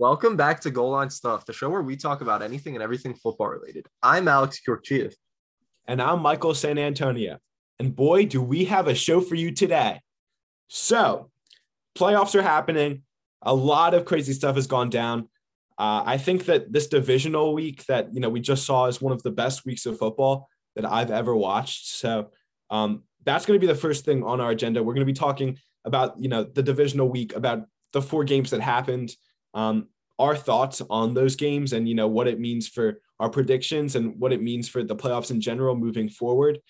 Welcome back to Goal Line Stuff, the show where we talk about anything and everything football related. I'm Alex Kyorchiev. And I'm Michael San Antonio. And boy, do we have a show for you today. So, playoffs are happening. A lot of crazy stuff has gone down. Uh, I think that this divisional week that you know we just saw is one of the best weeks of football that I've ever watched. So um, that's going to be the first thing on our agenda. We're going to be talking about you know the divisional week, about the four games that happened, um, our thoughts on those games, and you know what it means for our predictions and what it means for the playoffs in general moving forward.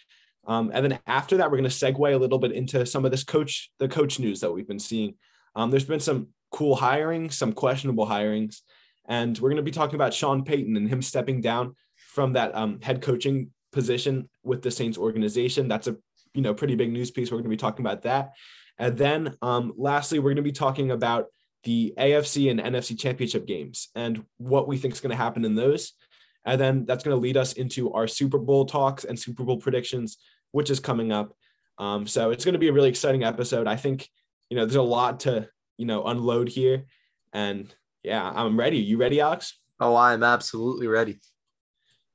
Um, and then after that, we're going to segue a little bit into some of this coach, the coach news that we've been seeing. Um, there's been some cool hirings, some questionable hirings, and we're going to be talking about Sean Payton and him stepping down from that um, head coaching position with the Saints organization. That's a you know pretty big news piece. We're going to be talking about that, and then um, lastly, we're going to be talking about the AFC and NFC championship games and what we think is going to happen in those. And then that's going to lead us into our Super Bowl talks and Super Bowl predictions, which is coming up. Um, so it's going to be a really exciting episode. I think, you know, there's a lot to, you know, unload here. And yeah, I'm ready. You ready, Alex? Oh, I am absolutely ready.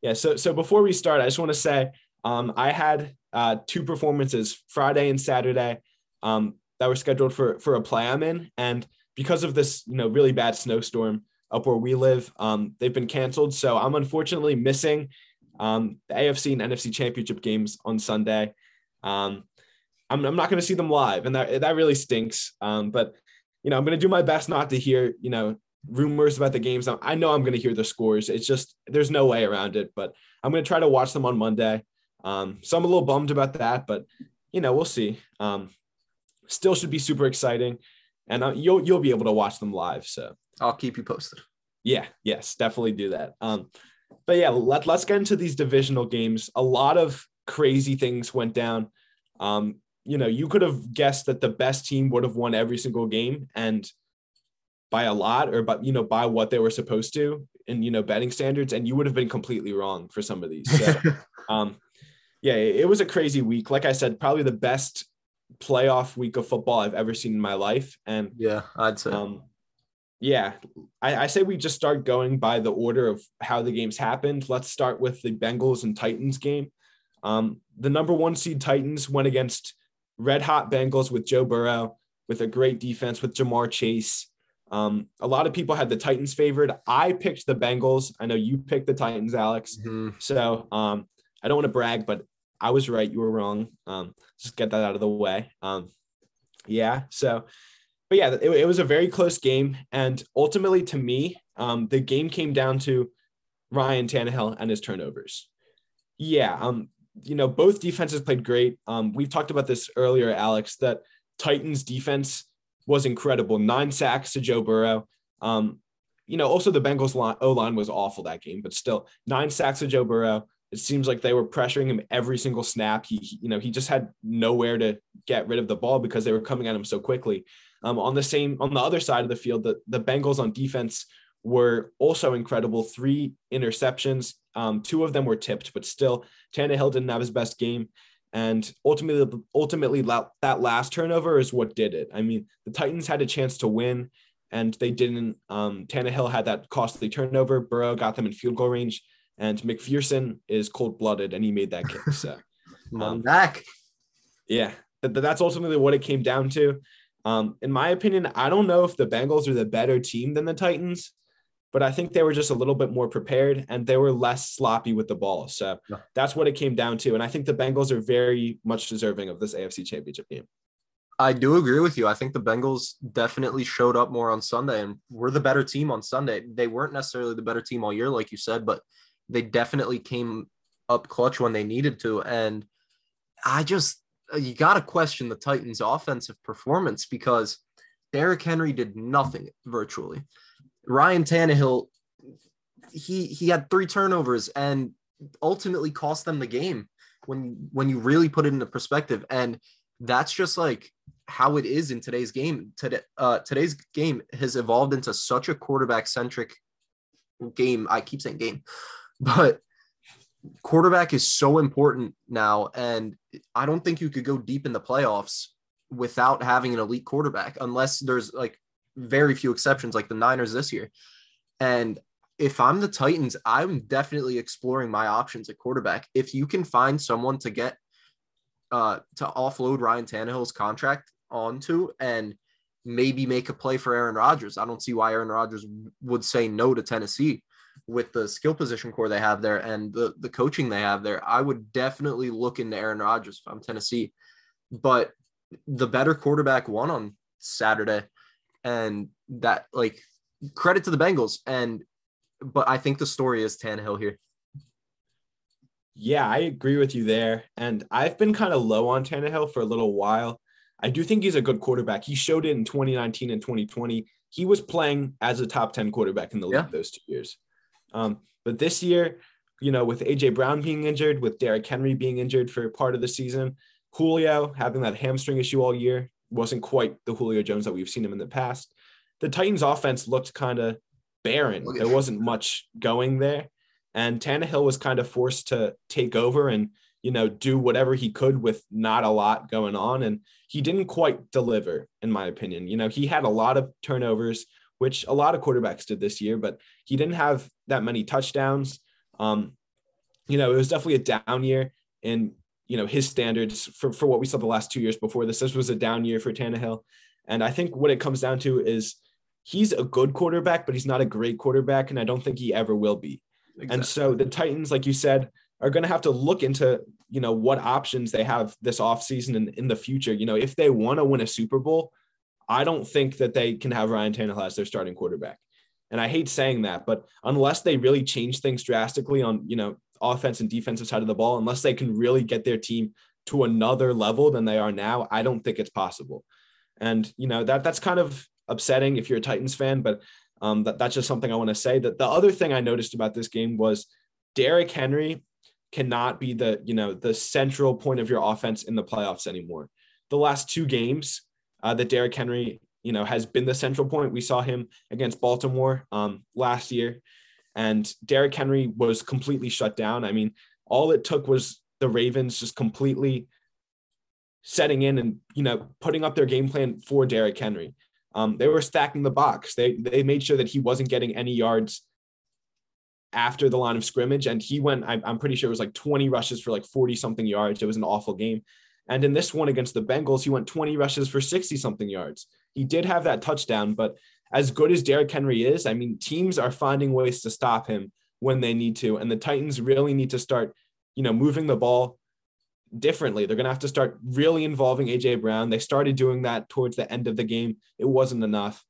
Yeah. So, so before we start, I just want to say um, I had uh, two performances Friday and Saturday um, that were scheduled for for a play I'm in, and because of this, you know, really bad snowstorm, up where we live. Um, they've been canceled. So I'm unfortunately missing um, the AFC and NFC championship games on Sunday. Um, I'm, I'm not going to see them live, and that, that really stinks. Um, but, you know, I'm going to do my best not to hear, you know, rumors about the games. I know I'm going to hear the scores. It's just, there's no way around it, but I'm going to try to watch them on Monday. Um, so I'm a little bummed about that, but, you know, we'll see. Um, still should be super exciting and uh, you'll you'll be able to watch them live. So I'll keep you posted. Yeah, yes, definitely do that. Um, but yeah, let, let's get into these divisional games. A lot of crazy things went down. Um, you know, you could have guessed that the best team would have won every single game and by a lot or but you know by what they were supposed to in you know betting standards and you would have been completely wrong for some of these so um yeah it was a crazy week like i said probably the best playoff week of football i've ever seen in my life and yeah i'd say um yeah, I, I say we just start going by the order of how the games happened. Let's start with the Bengals and Titans game. Um, the number one seed Titans went against red hot Bengals with Joe Burrow with a great defense with Ja'Marr Chase. Um, a lot of people had the Titans favored. I picked the Bengals. I know you picked the Titans, Alex. Mm-hmm. So um, I don't want to brag, but I was right. You were wrong. Um, just get that out of the way. Um, yeah. So but yeah, it, it was a very close game. And ultimately, to me, um, the game came down to Ryan Tannehill and his turnovers. Yeah, um, you know, both defenses played great. Um, we've talked about this earlier, Alex, that Titans defense was incredible. Nine sacks to Joe Burrow. Um, you know, also the Bengals line, O line was awful that game, but still nine sacks to Joe Burrow. It seems like they were pressuring him every single snap. He, he, you know, he just had nowhere to get rid of the ball because they were coming at him so quickly. Um, on the same on the other side of the field, the, the Bengals on defense were also incredible. Three interceptions. Um, two of them were tipped, but still, Tannehill didn't have his best game. And ultimately, ultimately, that last turnover is what did it. I mean, the Titans had a chance to win, and they didn't. Um, Tannehill had that costly turnover. Burrow got them in field goal range, and McPherson is cold blooded, and he made that kick. So, um, back. Yeah, that's ultimately what it came down to. Um, in my opinion, I don't know if the Bengals are the better team than the Titans, but I think they were just a little bit more prepared and they were less sloppy with the ball. So yeah. that's what it came down to. And I think the Bengals are very much deserving of this AFC championship game. I do agree with you. I think the Bengals definitely showed up more on Sunday and were the better team on Sunday. They weren't necessarily the better team all year, like you said, but they definitely came up clutch when they needed to. And I just you got to question the Titans' offensive performance because Derrick Henry did nothing virtually. Ryan Tannehill, he he had three turnovers and ultimately cost them the game when when you really put it into perspective. And that's just like how it is in today's game. Today, uh, today's game has evolved into such a quarterback centric game. I keep saying game, but quarterback is so important now. And I don't think you could go deep in the playoffs without having an elite quarterback unless there's like very few exceptions, like the Niners this year. And if I'm the Titans, I'm definitely exploring my options at quarterback. If you can find someone to get uh to offload Ryan Tannehill's contract onto and maybe make a play for Aaron Rodgers. I don't see why Aaron Rodgers would say no to Tennessee with the skill position core they have there and the, the coaching they have there. I would definitely look into Aaron Rodgers if I'm Tennessee. But the better quarterback won on Saturday. And that like credit to the Bengals. And but I think the story is Tannehill here. Yeah, I agree with you there. And I've been kind of low on Tannehill for a little while. I do think he's a good quarterback. He showed it in 2019 and 2020. He was playing as a top 10 quarterback in the league yeah. those two years. Um, but this year, you know, with AJ Brown being injured, with Derrick Henry being injured for part of the season, Julio having that hamstring issue all year wasn't quite the Julio Jones that we've seen him in the past. The Titans offense looked kind of barren. There wasn't much going there. And Tannehill was kind of forced to take over and you know, do whatever he could with not a lot going on. And he didn't quite deliver, in my opinion. You know, he had a lot of turnovers, which a lot of quarterbacks did this year, but he didn't have that many touchdowns. Um, you know, it was definitely a down year in, you know, his standards for, for what we saw the last two years before this. This was a down year for Tannehill. And I think what it comes down to is he's a good quarterback, but he's not a great quarterback. And I don't think he ever will be. Exactly. And so the Titans, like you said, are going to have to look into you know what options they have this offseason and in the future you know if they want to win a super bowl i don't think that they can have ryan tannehill as their starting quarterback. And i hate saying that but unless they really change things drastically on you know offense and defensive side of the ball unless they can really get their team to another level than they are now i don't think it's possible. And you know that that's kind of upsetting if you're a titans fan but um, that, that's just something i want to say. That the other thing i noticed about this game was Derrick Henry cannot be the you know the central point of your offense in the playoffs anymore. The last two games uh, that Derrick Henry you know has been the central point. We saw him against Baltimore um, last year, and Derrick Henry was completely shut down. I mean, all it took was the Ravens just completely setting in and you know putting up their game plan for Derrick Henry. Um, they were stacking the box. They they made sure that he wasn't getting any yards after the line of scrimmage. And he went, I'm pretty sure it was like 20 rushes for like 40 something yards. It was an awful game. And in this one against the Bengals, he went 20 rushes for 60 something yards. He did have that touchdown, but as good as Derrick Henry is, I mean, teams are finding ways to stop him when they need to. And the Titans really need to start, you know, moving the ball differently. They're going to have to start really involving AJ Brown. They started doing that towards the end of the game. It wasn't enough.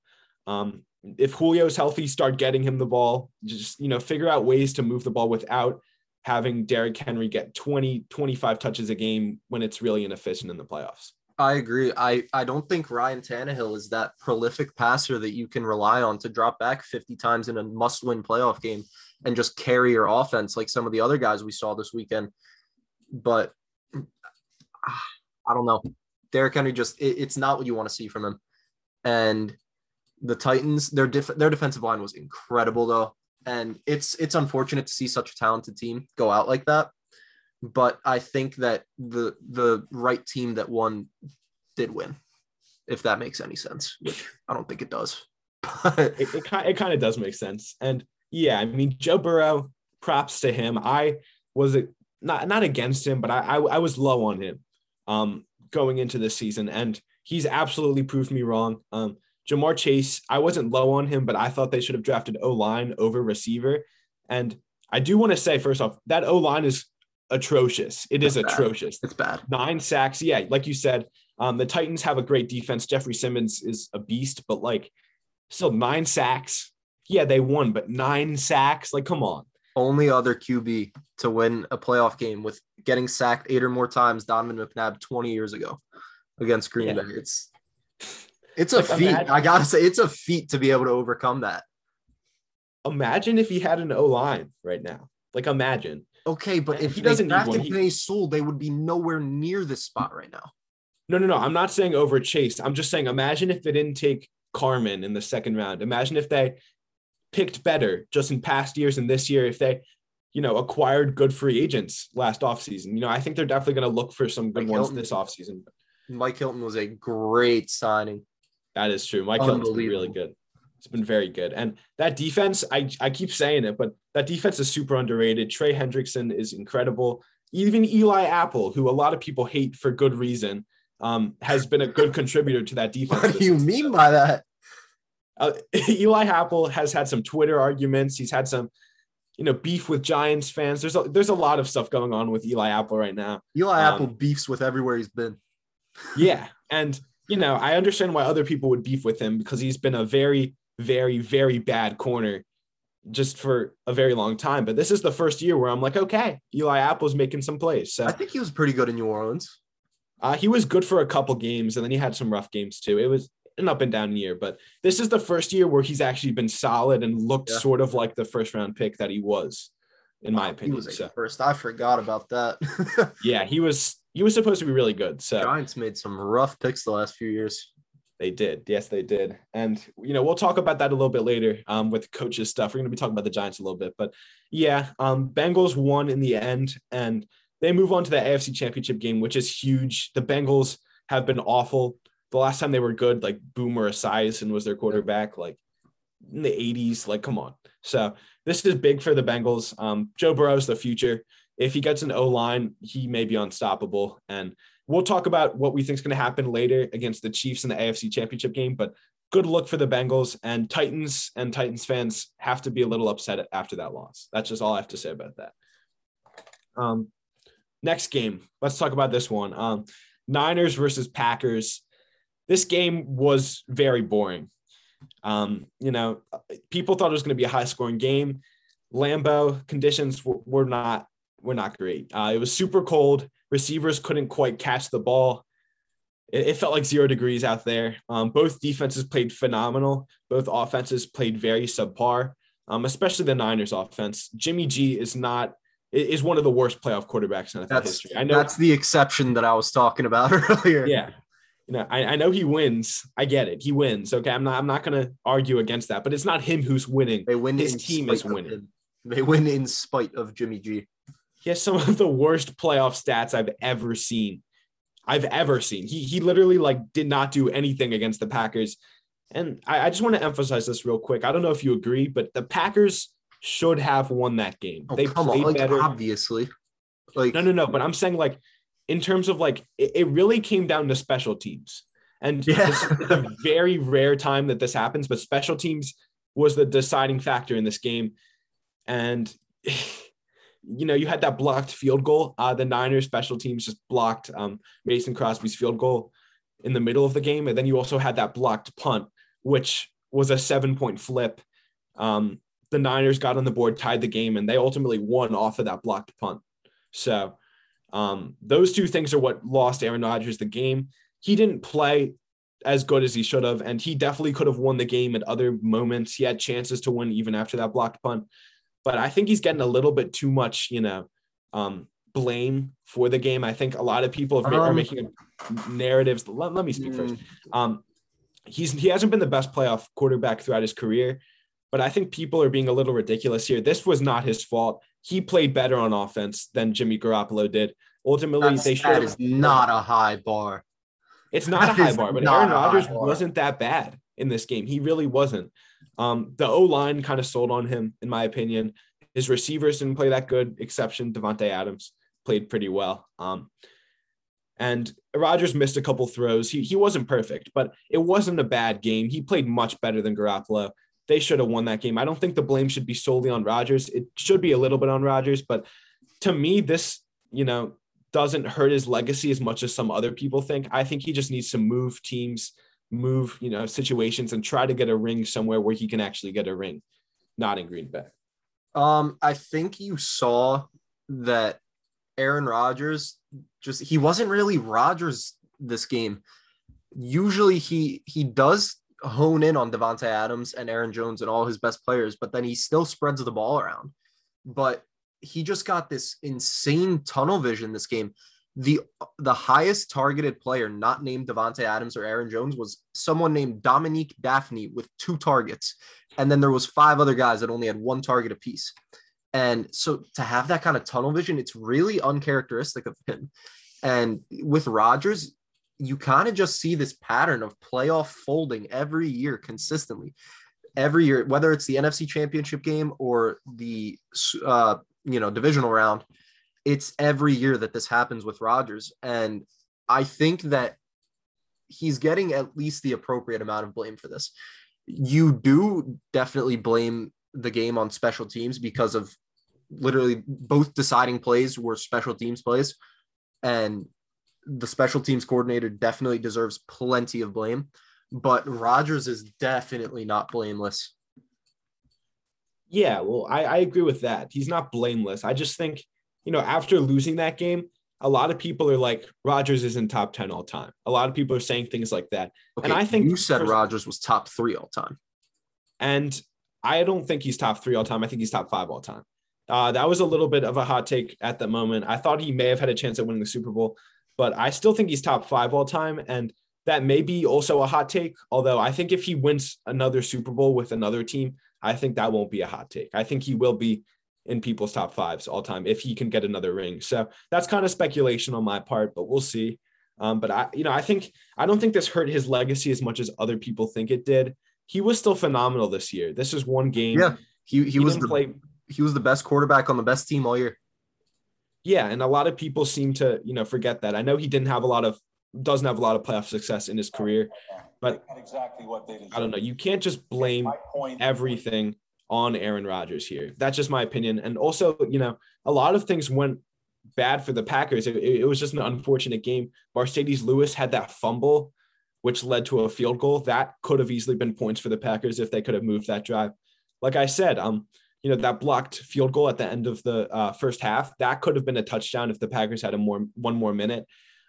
Um, if Julio's healthy, start getting him the ball. Just, you know, figure out ways to move the ball without having Derrick Henry get 20, 25 touches a game when it's really inefficient in the playoffs. I agree. I, I don't think Ryan Tannehill is that prolific passer that you can rely on to drop back 50 times in a must win playoff game and just carry your offense like some of the other guys we saw this weekend. But ah, I don't know. Derrick Henry just, it, it's not what you want to see from him. And the Titans, their def- their defensive line was incredible though, and it's it's unfortunate to see such a talented team go out like that. But I think that the the right team that won did win, if that makes any sense, which I don't think it does. but it, it, it kind of does make sense, and yeah, I mean Joe Burrow, props to him. I was not not against him, but I, I, I was low on him um, going into this season, and he's absolutely proved me wrong. Um, Ja'Marr Chase, I wasn't low on him, but I thought they should have drafted O line over receiver. And I do want to say, first off, that O line is atrocious. It is atrocious. It's bad. Nine sacks. Yeah, like you said, um, the Titans have a great defense. Jeffrey Simmons is a beast, but like, still nine sacks. Yeah, they won, but nine sacks. Like, come on. Only other QB to win a playoff game with getting sacked eight or more times, Donovan McNabb 20 years ago against Green yeah. Bay. It's it's a like, feat. Imagine, I gotta say, it's a feat to be able to overcome that. Imagine if he had an O line right now. Like, imagine. Okay, but if he doesn't drafted he... Penei Sewell, they would be nowhere near this spot right now. No, no, no. I'm not saying over Chase. I'm just saying, imagine if they didn't take Carman in the second round. Imagine if they picked better just in past years and this year, if they, you know, acquired good free agents last offseason. You know, I think they're definitely going to look for some good Mike ones Hilton. this offseason. Mike Hilton was a great signing. That is true. Mike Hilton's been really good. It's been very good. And that defense, I, I keep saying it, but that defense is super underrated. Trey Hendrickson is incredible. Even Eli Apple, who a lot of people hate for good reason, um, has been a good contributor to that defense. What do you mean by that? Uh, Eli Apple has had some Twitter arguments. He's had some, you know, beef with Giants fans. There's a, there's a lot of stuff going on with Eli Apple right now. Eli um, Apple beefs with everywhere he's been. yeah, and you know, I understand why other people would beef with him because he's been a very, very, very bad corner just for a very long time. But this is the first year where I'm like, okay, Eli Apple's making some plays. So I think he was pretty good in New Orleans. Uh, he was good for a couple games, and then he had some rough games too. It was an up and down year, but this is the first year where he's actually been solid and looked yeah. sort of like the first round pick that he was, in my opinion. He was so. first. I forgot about that. yeah, he was. He was supposed to be really good. So Giants made some rough picks the last few years. They did. Yes, they did. And, you know, we'll talk about that a little bit later um, with coaches stuff. We're going to be talking about the Giants a little bit. But yeah, um, Bengals won in the end and they move on to the AFC championship game, which is huge. The Bengals have been awful. The last time they were good, like Boomer Esiason was their quarterback, like in the 80s. Like, come on. So this is big for the Bengals. Um, Joe Burrow's the future. If he gets an O line, he may be unstoppable. And We'll talk about what we think is going to happen later against the Chiefs in the AFC Championship game, but good look for the Bengals and Titans and Titans fans have to be a little upset after that loss. That's just all I have to say about that. Um, next game, let's talk about this one. Um, Niners versus Packers. This game was very boring. Um, you know, people thought it was going to be a high scoring game. Lambeau conditions were, were not were not great. Uh, it was super cold. Receivers couldn't quite catch the ball. It, it felt like zero degrees out there. Um, both defenses played phenomenal. Both offenses played very subpar, um, especially the Niners offense. Jimmy G is not is one of the worst playoff quarterbacks in NFL that's, history. I know that's the exception that I was talking about earlier. Yeah. You know, I, I know he wins. I get it. He wins. Okay. I'm not I'm not gonna argue against that, but it's not him who's winning. They win his team is winning. They win in spite of Jimmy G he has some of the worst playoff stats I've ever seen. I've ever seen. He he literally like did not do anything against the Packers. And I, I just want to emphasize this real quick. I don't know if you agree, but the Packers should have won that game. Oh, they played on, like, better. Obviously. Like no, no, no. But I'm saying like in terms of like it, it really came down to special teams. And yeah. it's a very rare time that this happens, but special teams was the deciding factor in this game. And you know, you had that blocked field goal. Uh, the Niners special teams just blocked um, Mason Crosby's field goal in the middle of the game. And then you also had that blocked punt, which was a seven point flip. Um, the Niners got on the board, tied the game, and they ultimately won off of that blocked punt. So um, those two things are what lost Aaron Rodgers the game. He didn't play as good as he should have, and he definitely could have won the game at other moments. He had chances to win even after that blocked punt but I think he's getting a little bit too much, you know, um, blame for the game. I think a lot of people have, um, are making narratives. Let, let me speak mm. first. Um, he's he hasn't been the best playoff quarterback throughout his career, but I think people are being a little ridiculous here. This was not his fault. He played better on offense than Jimmy Garoppolo did. Ultimately, That's, they should. That is not a high bar. It's not that a high bar, but Aaron Rodgers wasn't that bad in this game. He really wasn't. Um, the O line kind of sold on him, in my opinion. His receivers didn't play that good, exception Davante Adams played pretty well. Um, and Rodgers missed a couple throws. He, he wasn't perfect, but it wasn't a bad game. He played much better than Garoppolo. They should have won that game. I don't think the blame should be solely on Rodgers. It should be a little bit on Rodgers, but to me, this, you know, doesn't hurt his legacy as much as some other people think. I think he just needs to move teams move, you know, situations and try to get a ring somewhere where he can actually get a ring, not in Green Bay. Um, I think you saw that Aaron Rodgers just he wasn't really Rodgers this game. Usually he he does hone in on Davante Adams and Aaron Jones and all his best players, but then he still spreads the ball around. But he just got this insane tunnel vision this game the the highest targeted player not named Davante Adams or Aaron Jones was someone named Dominique Dafney with two targets. And then there was five other guys that only had one target apiece. And so to have that kind of tunnel vision it's really uncharacteristic of him. And with Rodgers you kind of just see this pattern of playoff folding every year consistently. Every year, whether it's the NFC Championship game or the uh, you know divisional round, it's every year that this happens with Rodgers, and I think that he's getting at least the appropriate amount of blame for this. You do definitely blame the game on special teams because of literally both deciding plays were special teams plays, and the special teams coordinator definitely deserves plenty of blame, but Rodgers is definitely not blameless. Yeah, well, I, I agree with that. He's not blameless. I just think, you know, after losing that game, a lot of people are like, Rodgers is in top 10 all time. A lot of people are saying things like that. Okay, and I think you said Rodgers was top three all time. And I don't think he's top three all time. I think he's top five all time. Uh, that was a little bit of a hot take at the moment. I thought he may have had a chance at winning the Super Bowl but I still think he's top five all time. And that may be also a hot take. Although I think if he wins another Super Bowl with another team, I think that won't be a hot take. I think he will be in people's top fives all time if he can get another ring. So that's kind of speculation on my part, but we'll see. Um, but I, you know, I think I don't think this hurt his legacy as much as other people think it did. He was still phenomenal this year. This is one game. Yeah, he he, he was the play. He was the best quarterback on the best team all year. Yeah, and a lot of people seem to, you know, forget that. I know he didn't have a lot of doesn't have a lot of playoff success in his career, but exactly what they I don't know. You can't just blame everything on Aaron Rodgers here. That's just my opinion. And also, you know, a lot of things went bad for the Packers. It, it was just an unfortunate game. Marcedes Lewis had that fumble, which led to a field goal. That could have easily been points for the Packers if they could have moved that drive. Like I said, um, you know that blocked field goal at the end of the uh, first half that could have been a touchdown if the Packers had a more one more minute.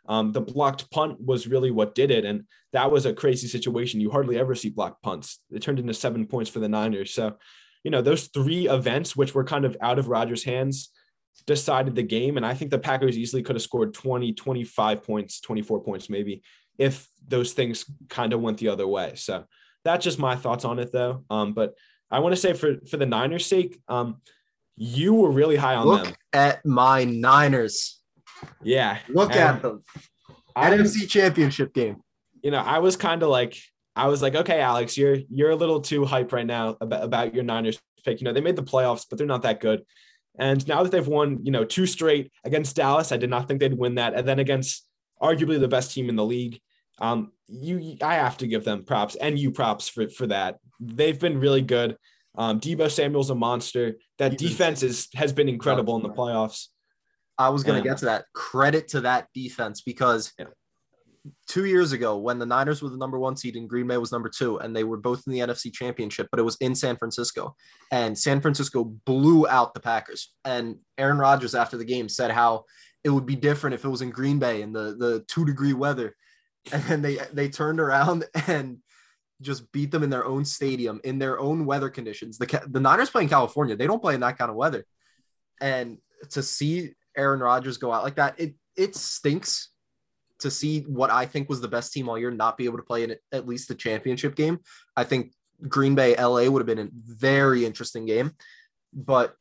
Um, the blocked punt was really what did it, and that was a crazy situation. You hardly ever see blocked punts. It turned into seven points for the Niners. So, you know, those three events, which were kind of out of Rodgers' hands, decided the game. And I think the Packers easily could have scored 20, 25 points, 24 points maybe, if those things kind of went the other way. So that's just my thoughts on it, though. Um, but I want to say for for the Niners' sake, um, you were really high on Look them. at my Niners. Yeah. Look at them. I, NFC Championship game. You know, I was kind of like, I was like, okay, Alex, you're you're a little too hype right now about, about your Niners pick. You know, they made the playoffs, but they're not that good. And now that they've won, you know, two straight against Dallas, I did not think they'd win that. And then against arguably the best team in the league, um, you I have to give them props and you props for for that. They've been really good. Um, Deebo Samuel's a monster. That defense is has been incredible in the playoffs. I was going to get to that. Credit to that defense because yeah. Two years ago, when the Niners were the number one seed and Green Bay was number two, and they were both in the NFC Championship, but it was in San Francisco, and San Francisco blew out the Packers. And Aaron Rodgers, after the game, said how it would be different if it was in Green Bay in the the two degree weather and then they they turned around and just beat them in their own stadium in their own weather conditions. The the Niners play in California; they don't play in that kind of weather. And to see Aaron Rodgers go out like that, it it stinks to see what I think was the best team all year not be able to play in at least the championship game. I think Green Bay LA would have been a very interesting game, but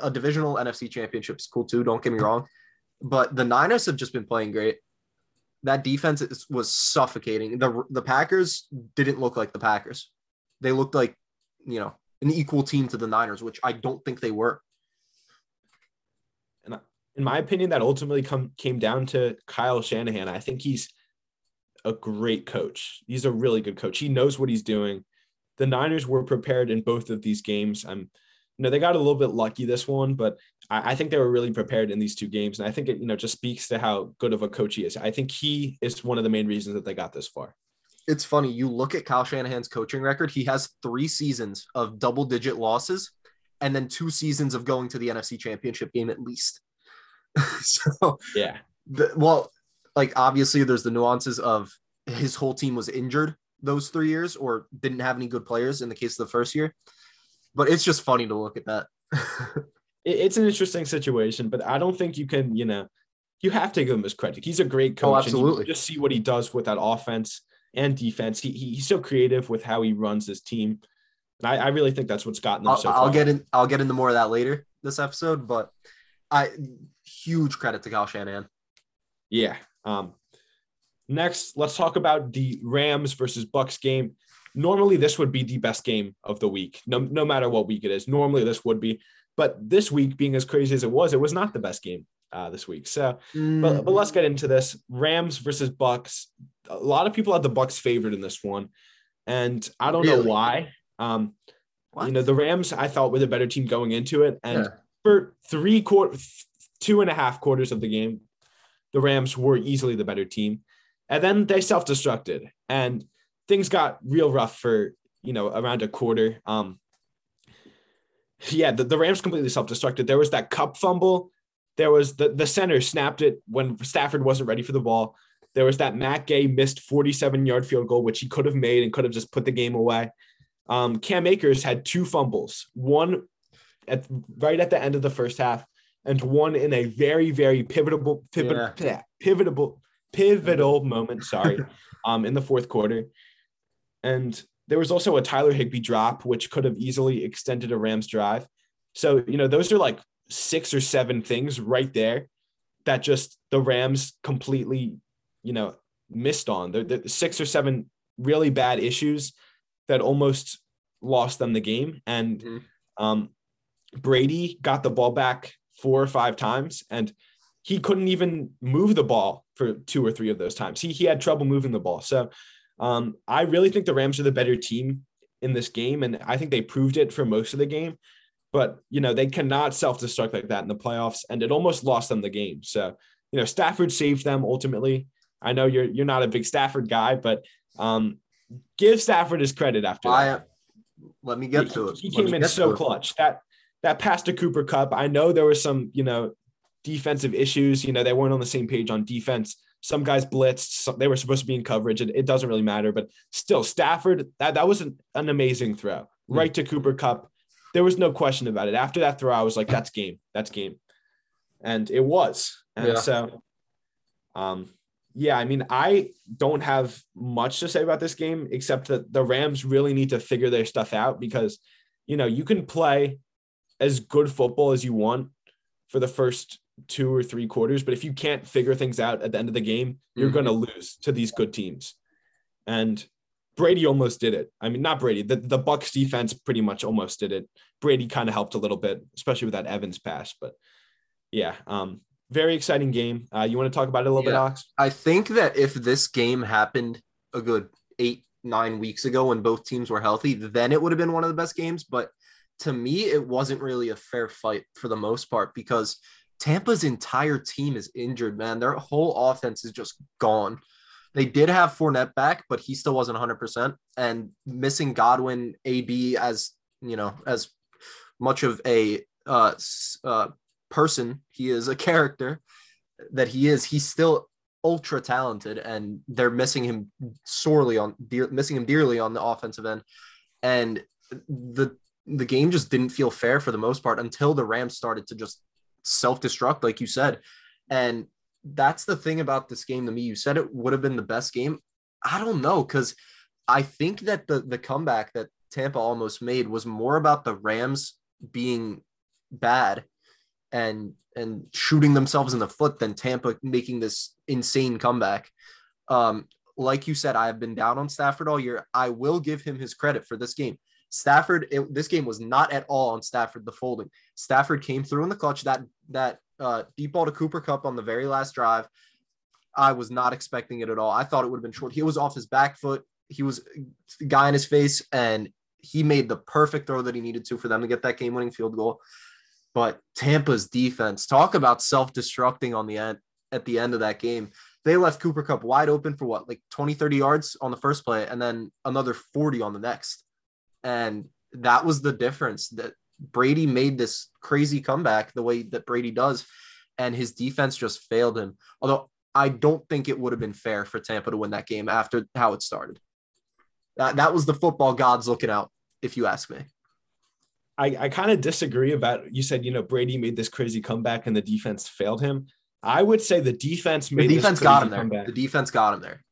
a divisional NFC championship is cool too. Don't get me wrong, but the Niners have just been playing great that defense was suffocating. The the Packers didn't look like the Packers. They looked like, you know, an equal team to the Niners, which I don't think they were. In my opinion, that ultimately come came down to Kyle Shanahan. I think he's a great coach. He's a really good coach. He knows what he's doing. The Niners were prepared in both of these games. I'm you know, they got a little bit lucky this one, but I, I, think they were really prepared in these two games. And I think it, you know, just speaks to how good of a coach he is. I think he is one of the main reasons that they got this far. It's funny. You look at Kyle Shanahan's coaching record, he has three seasons of double digit losses and then two seasons of going to the NFC championship game at least. so, yeah. The, well, like obviously there's the nuances of his whole team was injured those three years or didn't have any good players in the case of the first year but it's just funny to look at that. it's an interesting situation, but I don't think you can, you know, you have to give him his credit. He's a great oh, coach. Oh, absolutely. just see what he does with that offense and defense. He, he's so creative with how he runs his team. And I, I really think that's what's gotten them I'll, so I'll get in. I'll get into more of that later this episode, but I huge credit to Kyle Shanahan. Yeah. Um, Next, let's talk about the Rams versus Bucs game. Normally, this would be the best game of the week, no, no matter what week it is. Normally, this would be, but this week, being as crazy as it was, it was not the best game uh, this week. So, mm. but, but let's get into this. Rams versus Bucs. A lot of people had the Bucs favored in this one, and I don't really? know why. Um, you know, the Rams I thought were the better team going into it, and yeah. For three quarter, two and a half quarters of the game, the Rams were easily the better team, and then they self-destructed, and things got real rough for you know around a quarter. Um, yeah, the, the Rams completely self-destructed. There was that Kupp fumble. There was the the center snapped it when Stafford wasn't ready for the ball. There was that Matt Gay missed 47 yard field goal, which he could have made and could have just put the game away. Um, Cam Akers had two fumbles, one at right at the end of the first half, and one in a very, very pivotal, pivotal, yeah. pivotal, pivotal moment. Sorry, um, in the fourth quarter, and there was also a Tyler Higbee drop, which could have easily extended a Rams drive. So you know, those are like six or seven things right there that just the Rams completely, you know, missed on. The, the six or seven really bad issues that almost lost them the game. And mm-hmm. um, Brady got the ball back four or five times, and he couldn't even move the ball for two or three of those times. He he had trouble moving the ball. So um, I really think the Rams are the better team in this game, and I think they proved it for most of the game. But you know they cannot self-destruct like that in the playoffs, and it almost lost them the game. So you know Stafford saved them ultimately. I know you're you're not a big Stafford guy, but um, give Stafford his credit after I, that. Let me get he, to it. He came in so clutch. That that pass to Cooper Kupp, I know there was some, you know, defensive issues. You know, they weren't on the same page on defense. Some guys blitzed. Some, they were supposed to be in coverage. It, it doesn't really matter. But still, Stafford, that, that was an, an amazing throw. mm Right to Cooper Kupp. There was no question about it. After that throw, I was like, that's game. That's game. And it was. And yeah. so um, yeah, I mean, I don't have much to say about this game except that the Rams really need to figure their stuff out because, you know, you can play as good football as you want for the first two or three quarters, but if you can't figure things out at the end of the game, you're mm-hmm. going to lose to these good teams. And Brady almost did it. I mean, not Brady. The the Bucs defense pretty much almost did it. Brady kind of helped a little bit, especially with that Evans pass. But yeah, um, very exciting game. Uh, you want to talk about it a little yeah. bit, Alex? I think that if this game happened a good eight, nine weeks ago when both teams were healthy, then it would have been one of the best games. But to me, it wasn't really a fair fight for the most part because Tampa's entire team is injured, man. Their whole offense is just gone. They did have Fournette back, but he still wasn't 100%. And missing Godwin, AB as, you know, as much of a uh, uh, person he is a character that he is he's still ultra talented and they're missing him sorely on dear, missing him dearly on the offensive end and the the game just didn't feel fair for the most part until the Rams started to just self-destruct like you said and that's the thing about this game to me you said it would have been the best game I don't know cuz I think that the the comeback that Tampa almost made was more about the Rams being bad and and shooting themselves in the foot than Tampa making this insane comeback. Um, like you said, I have been down on Stafford all year. I will give him his credit for this game. Stafford, it, this game was not at all on Stafford the folding. Stafford came through in the clutch. That that uh, deep ball to Cooper Kupp on the very last drive. I was not expecting it at all. I thought it would have been short. He was off his back foot. He was guy in his face, and he made the perfect throw that he needed to for them to get that game winning field goal. But Tampa's defense, talk about self-destructing on the end at the end of that game. They left Cooper Kupp wide open for what, like 20, 30 yards on the first play, and then another 40 on the next. And that was the difference that Brady made this crazy comeback the way that Brady does, and his defense just failed him. Although I don't think it would have been fair for Tampa to win that game after how it started. That, that was the football gods looking out, if you ask me. I, I kind of disagree about you said, you know, Brady made this crazy comeback and the defense failed him. I would say the defense made the defense got him there. Comeback. The defense got him there.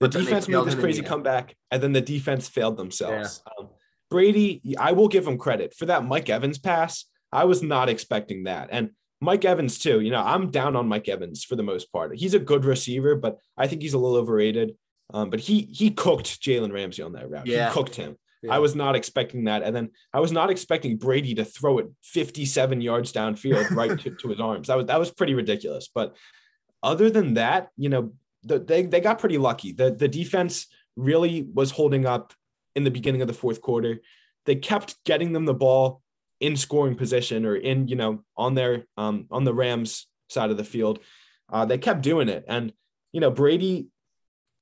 The defense made this crazy comeback and then the defense failed themselves. Yeah. Um, Brady, I will give him credit for that Mike Evans pass. I was not expecting that. And Mike Evans too. You know, I'm down on Mike Evans for the most part. He's a good receiver, but I think he's a little overrated. Um, but he he cooked Jalen Ramsey on that route. Yeah. He cooked him. Yeah. I was not expecting that. And then I was not expecting Brady to throw it 57 yards downfield right to, to, his arms. That was that was pretty ridiculous. But other than that, you know, the, they they got pretty lucky. The the defense really was holding up in the beginning of the fourth quarter. They kept getting them the ball in scoring position or in, you know, on their um on the Rams side of the field. Uh, they kept doing it. And, you know, Brady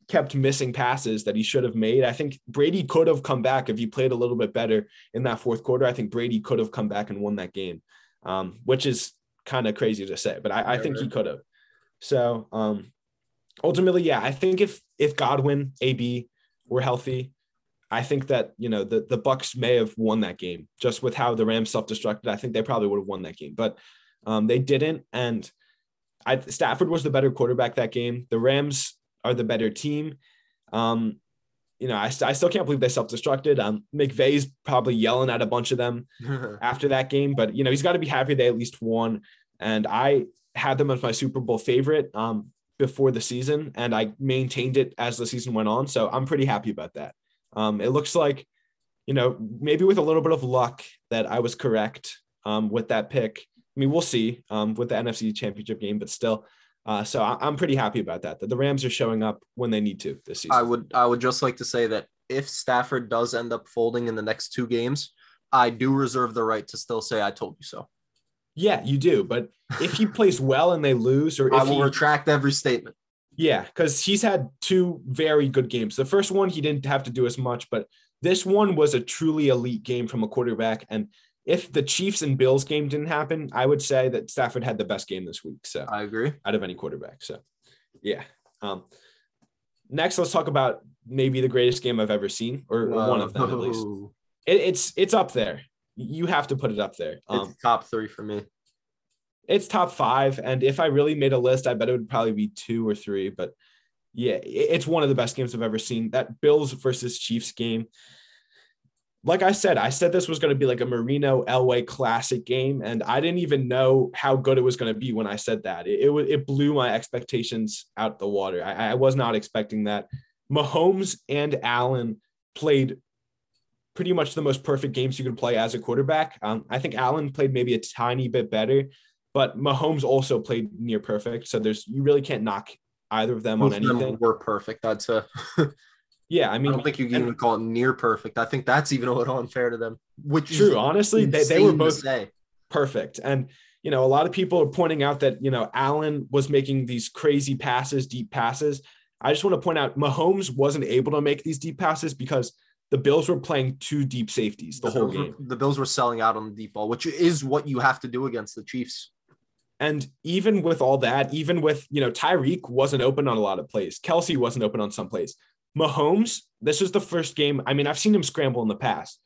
kept missing passes that he should have made. I think Brady could have come back if he played a little bit better in that fourth quarter. I think Brady could have come back and won that game, um, which is kind of crazy to say, but I, I think he could have. So um, ultimately, yeah, I think if if Godwin, AB were healthy, I think that you know the the Bucs may have won that game just with how the Rams self destructed. I think they probably would have won that game, but um, they didn't. And I, Stafford was the better quarterback that game. The Rams are the better team. Um, you know, I, I still can't believe they self-destructed. Um, McVay's probably yelling at a bunch of them after that game, but you know, he's got to be happy they at least won. And I had them as my Super Bowl favorite um, before the season, and I maintained it as the season went on. So I'm pretty happy about that. Um, it looks like, you know, maybe with a little bit of luck that I was correct um, with that pick. I mean, we'll see um, with the NFC Championship game, but still, uh, so I, am pretty happy about that. That the Rams are showing up when they need to this season. I would I would just like to say that if Stafford does end up folding in the next two games, I do reserve the right to still say I told you so. Yeah, you do. But if he plays well and they lose, or if I will he, retract every statement. Yeah, because he's had two very good games. The first one he didn't have to do as much, but this one was a truly elite game from a quarterback. And if the Chiefs and Bills game didn't happen, I would say that Stafford had the best game this week. So I agree out of any quarterback. So yeah. Um, next, let's talk about maybe the greatest game I've ever seen, or Whoa. one of them at least. It, it's it's up there. You have to put it up there. Um, it's top three for me. It's top five, and if I really made a list, I bet it would probably be two or three. But yeah, it's one of the best games I've ever seen. That Bills versus Chiefs game like I said, I said this was going to be like a Marino Elway classic game, and I didn't even know how good it was going to be when I said that. It, it, it blew my expectations out the water. I, I was not expecting that. Mahomes and Allen played pretty much the most perfect games you could play as a quarterback. Um, I think Allen played maybe a tiny bit better, but Mahomes also played near perfect. So there's you really can't knock either of them Both on anything. Them were perfect. I'd say. Yeah, I mean, I don't think you can even call it near perfect. I think that's even a little unfair to them. Which true, honestly, they, they were both perfect. And you know, a lot of people are pointing out that you know Allen was making these crazy passes, deep passes. I just want to point out Mahomes wasn't able to make these deep passes because the Bills were playing two deep safeties the, the whole game. Were, the Bills were selling out on the deep ball, which is what you have to do against the Chiefs. And even with all that, even with, you know, Tyreek wasn't open on a lot of plays. Kelce wasn't open on some plays. Mahomes, this is the first game. I mean, I've seen him scramble in the past,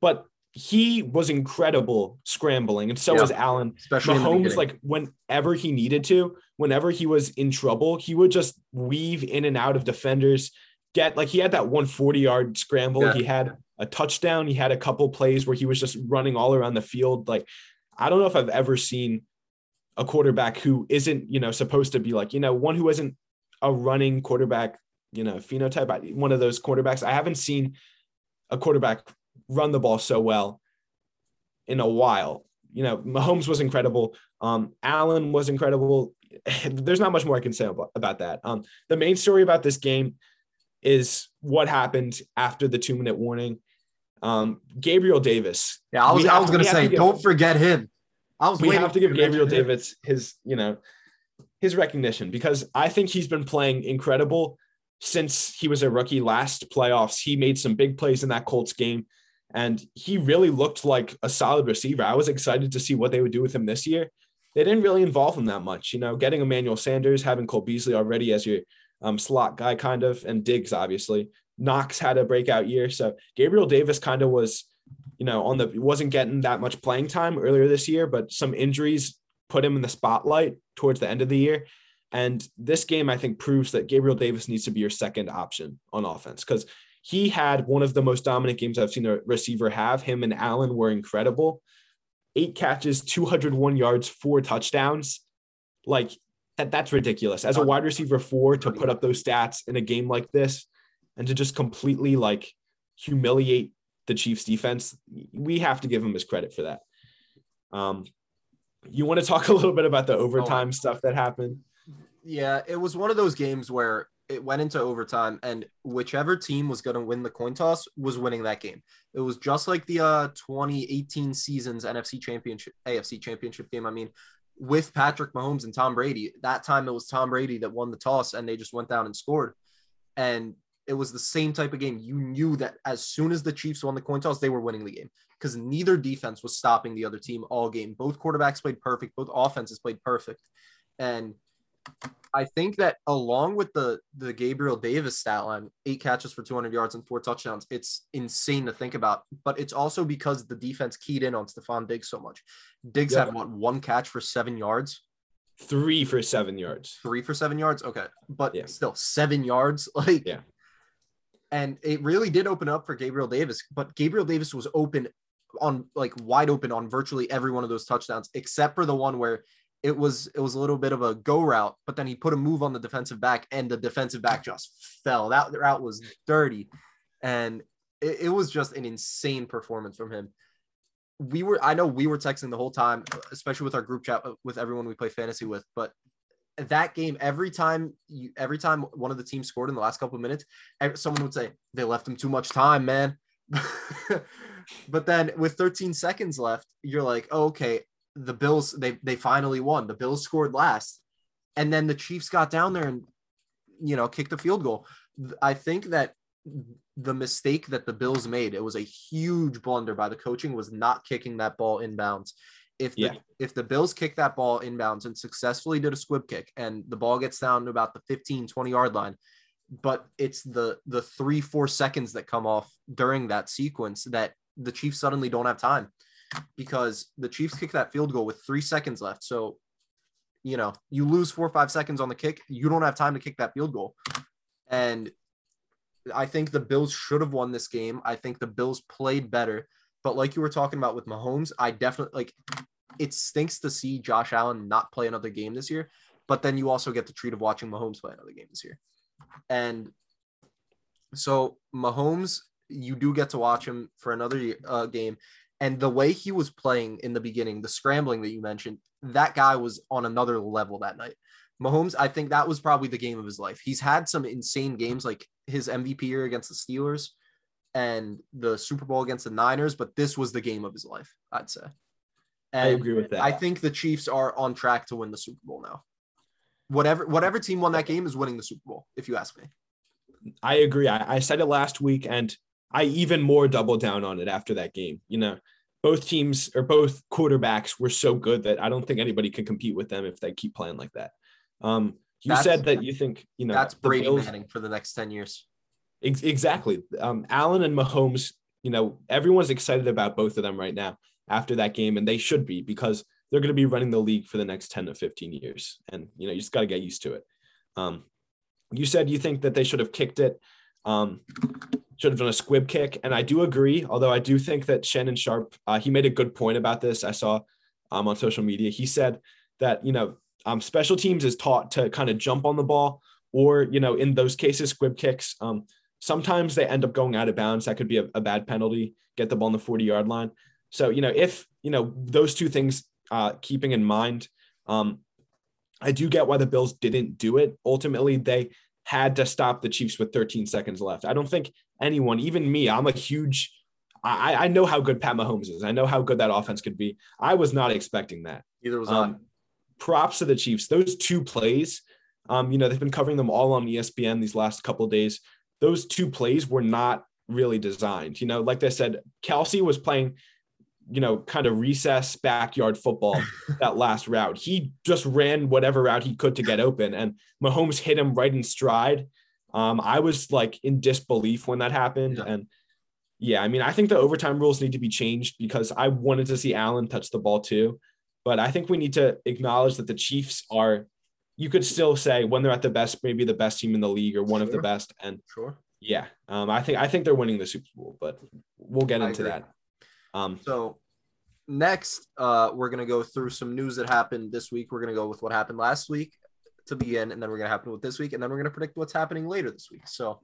but he was incredible scrambling, and so yeah, was Allen. Especially Mahomes, like whenever he needed to, whenever he was in trouble, he would just weave in and out of defenders. Get like he had that 140 yard scramble. Yeah. He had a touchdown. He had a couple plays where he was just running all around the field. Like I don't know if I've ever seen a quarterback who isn't, you know, supposed to be like, you know, one who isn't a running quarterback you know, phenotype, one of those quarterbacks. I haven't seen a quarterback run the ball so well in a while. You know, Mahomes was incredible. Um, Allen was incredible. There's not much more I can say about, about that. Um, the main story about this game is what happened after the two minute warning. Um, Gabriel Davis. Yeah, I was, I was going to say, don't forget him. I was. We have to give Gabriel Davis his, you know, his recognition because I think he's been playing incredible since he was a rookie last playoffs. He made some big plays in that Colts game, and he really looked like a solid receiver. I was excited to see what they would do with him this year. They didn't really involve him that much, you know, getting Emmanuel Sanders, having Cole Beasley already as your um, slot guy, kind of, and Diggs, obviously. Knox had a breakout year. So Gabriel Davis kind of was, you know, on the wasn't getting that much playing time earlier this year, but some injuries put him in the spotlight towards the end of the year. And this game, I think, proves that Gabriel Davis needs to be your second option on offense because he had one of the most dominant games I've seen a receiver have. Him and Allen were incredible. eight catches, 201 yards, four touchdowns. Like that, that's ridiculous. As a wide receiver four to put up those stats in a game like this and to just completely like humiliate the Chiefs defense, we have to give him his credit for that. Um, you want to talk a little bit about the overtime oh, stuff that happened? Yeah, it was one of those games where it went into overtime and whichever team was going to win the coin toss was winning that game. It was just like the uh 2018 season's NFC championship AFC championship game I mean with Patrick Mahomes and Tom Brady. That time it was Tom Brady that won the toss and they just went down and scored. And it was the same type of game. You knew that as soon as the Chiefs won the coin toss, they were winning the game because neither defense was stopping the other team all game. Both quarterbacks played perfect, both offenses played perfect. And I think that along with the the Gabriel Davis stat line, eight catches for 200 yards and four touchdowns, it's insane to think about. But it's also because the defense keyed in on Stefon Diggs so much. Diggs yep. had what one catch for seven yards, three for seven yards, three for seven yards. Okay, but yeah. still seven yards. Like yeah, and it really did open up for Gabriel Davis. But Gabriel Davis was open on like wide open on virtually every one of those touchdowns, except for the one where it was it was a little bit of a go route, but then he put a move on the defensive back, and the defensive back just fell. That route was dirty, and it, it was just an insane performance from him. We were I know we were texting the whole time, especially with our group chat with everyone we play fantasy with, but that game every time you every time one of the teams scored in the last couple of minutes someone would say they left him too much time man but then with 13 seconds left you're like oh, okay the Bills they they finally won. The Bills scored last, and then the Chiefs got down there and you know kicked the field goal. I think that the mistake that the Bills made it was a huge blunder by the coaching was not kicking that ball inbounds. If the, yeah. if the Bills kick that ball inbounds and successfully did a squib kick and the ball gets down to about the 15 20 yard line, but it's the the 3 4 seconds that come off during that sequence that the Chiefs suddenly don't have time because the Chiefs kick that field goal with three seconds left. So, you know, you lose four or five seconds on the kick, you don't have time to kick that field goal. And I think the Bills should have won this game. I think the Bills played better. But like you were talking about with Mahomes, I definitely like it stinks to see Josh Allen not play another game this year. But then you also get the treat of watching Mahomes play another game this year. And so Mahomes, you do get to watch him for another uh, game. And the way he was playing in the beginning, the scrambling that you mentioned, that guy was on another level that night. Mahomes, I think that was probably the game of his life. He's had some insane games like his MVP year against the Steelers and the Super Bowl against the Niners, but this was the game of his life, I'd say. And I agree with that. I think the Chiefs are on track to win the Super Bowl now. Whatever whatever team won that game is winning the Super Bowl, if you ask me. I agree. I, I said it last week, and I even more doubled down on it after that game. You know, both teams or both quarterbacks were so good that I don't think anybody can compete with them if they keep playing like that. Um, you that's, said that you think you know that's Brady Bills, Manning for the next ten years. Ex- exactly. Um, Allen and Mahomes. You know, everyone's excited about both of them right now after that game, and they should be because they're going to be running the league for the next ten to fifteen years, and you know you just got to get used to it. Um, you said you think that they should have kicked it. Um, should have done a squib kick. And I do agree, although I do think that Shannon Sharpe, uh, he made a good point about this. I saw um, on social media. He said that, you know, um, special teams is taught to kind of jump on the ball, or, you know, in those cases, squib kicks, um, sometimes they end up going out of bounds. That could be a, a bad penalty, get the ball on the 40 yard line. So, you know, if, you know, those two things uh, keeping in mind, um, I do get why the Bills didn't do it. Ultimately, they had to stop the Chiefs with 13 seconds left. I don't think anyone, even me, I'm a huge, I, I know how good Pat Mahomes is. I know how good that offense could be. I was not expecting that. Either was um, I. Props to the Chiefs. Those two plays, um, you know, they've been covering them all on ESPN these last couple days. Those two plays were not really designed. You know, like I said, Kelce was playing you know, kind of recess backyard football that last route. He just ran whatever route he could to get open, and Mahomes hit him right in stride. Um, I was like in disbelief when that happened, yeah. and yeah, I mean, I think the overtime rules need to be changed because I wanted to see Allen touch the ball too, but I think we need to acknowledge that the Chiefs are. You could still say when they're at the best, maybe the best team in the league or one sure. of the best, and sure, yeah, um, I think I think they're winning the Super Bowl, but we'll get into that. Um, so next, uh, we're gonna go through some news that happened this week. We're gonna go with what happened last week to begin, and then we're gonna happen with this week, and then we're gonna predict what's happening later this week. So,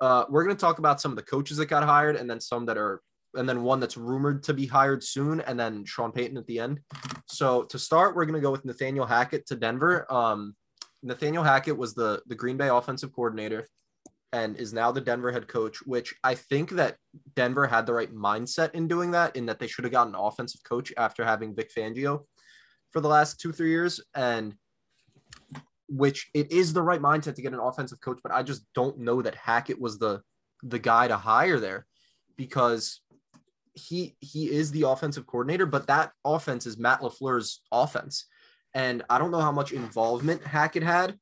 uh, we're gonna talk about some of the coaches that got hired, and then some that are, and then one that's rumored to be hired soon, and then Sean Payton at the end. So to start, we're gonna go with Nathaniel Hackett to Denver. Um, Nathaniel Hackett was the the Green Bay offensive coordinator and is now the Denver head coach, which I think that Denver had the right mindset in doing that, in that they should have gotten an offensive coach after having Vic Fangio for the last two, three years. And which it is the right mindset to get an offensive coach, but I just don't know that Hackett was the the guy to hire there because he he is the offensive coordinator, but that offense is Matt LaFleur's offense. And I don't know how much involvement Hackett had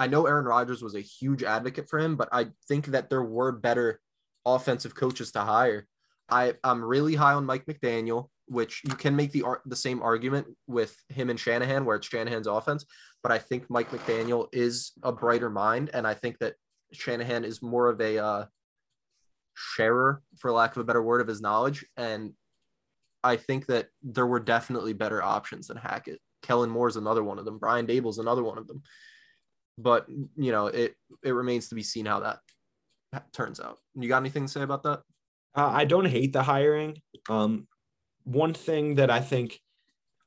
I know Aaron Rodgers was a huge advocate for him, but I think that there were better offensive coaches to hire. I, I'm really high on Mike McDaniel, which you can make the the same argument with him and Shanahan, where it's Shanahan's offense. But I think Mike McDaniel is a brighter mind, and I think that Shanahan is more of a uh, sharer, for lack of a better word, of his knowledge. And I think that there were definitely better options than Hackett. Kellen Moore is another one of them. Brian Daboll's another one of them but you know it it remains to be seen how that turns out. You got anything to say about that? Uh, I don't hate the hiring. Um, one thing that I think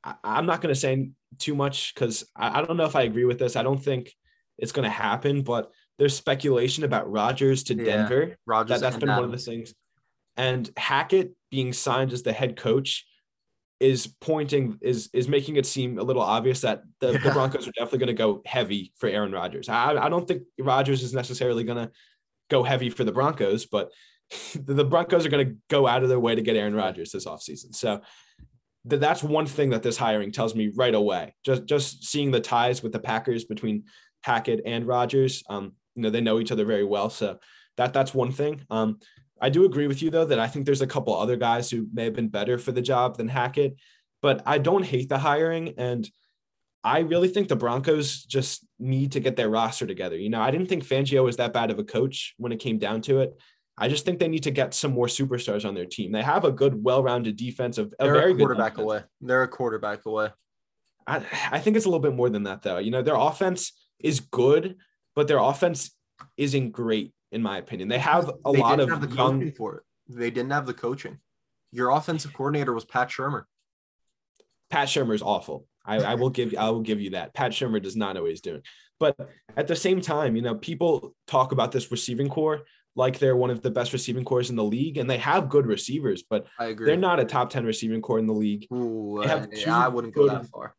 I, am not going to say too much because I, I, don't know if I agree with this. I don't think it's going to happen, but there's speculation about Rodgers to yeah, Denver. Rodgers that, has been one of the things. And Hackett being signed as the head coach is pointing is is making it seem a little obvious that the, yeah. the Broncos are definitely going to go heavy for Aaron Rodgers. I, I don't think Rodgers is necessarily going to go heavy for the Broncos, but the Broncos are going to go out of their way to get Aaron Rodgers this offseason. So th- that's one thing that this hiring tells me right away. Just just seeing the ties with the Packers between Hackett and Rodgers, um, you know, they know each other very well. So that that's one thing. Um, I do agree with you though that I think there's a couple other guys who may have been better for the job than Hackett, but I don't hate the hiring and I really think the Broncos just need to get their roster together. You know, I didn't think Fangio was that bad of a coach when it came down to it. I just think they need to get some more superstars on their team. They have a good, well-rounded defense of a They're very a quarterback away. They're a quarterback away. I, I think it's a little bit more than that though. You know, their offense is good, but their offense isn't great in my opinion. They have a they lot of have the young for it. They didn't have the coaching. Your offensive coordinator was Pat Shurmur. Pat Shurmur is awful. I, I will give I will give you that. Pat Shurmur does not know what he's doing. But at the same time, you know, people talk about this receiving core like they're one of the best receiving cores in the league, and they have good receivers, but I agree. they're not a top 10 receiving core in the league. Ooh, uh, yeah, I wouldn't go that far.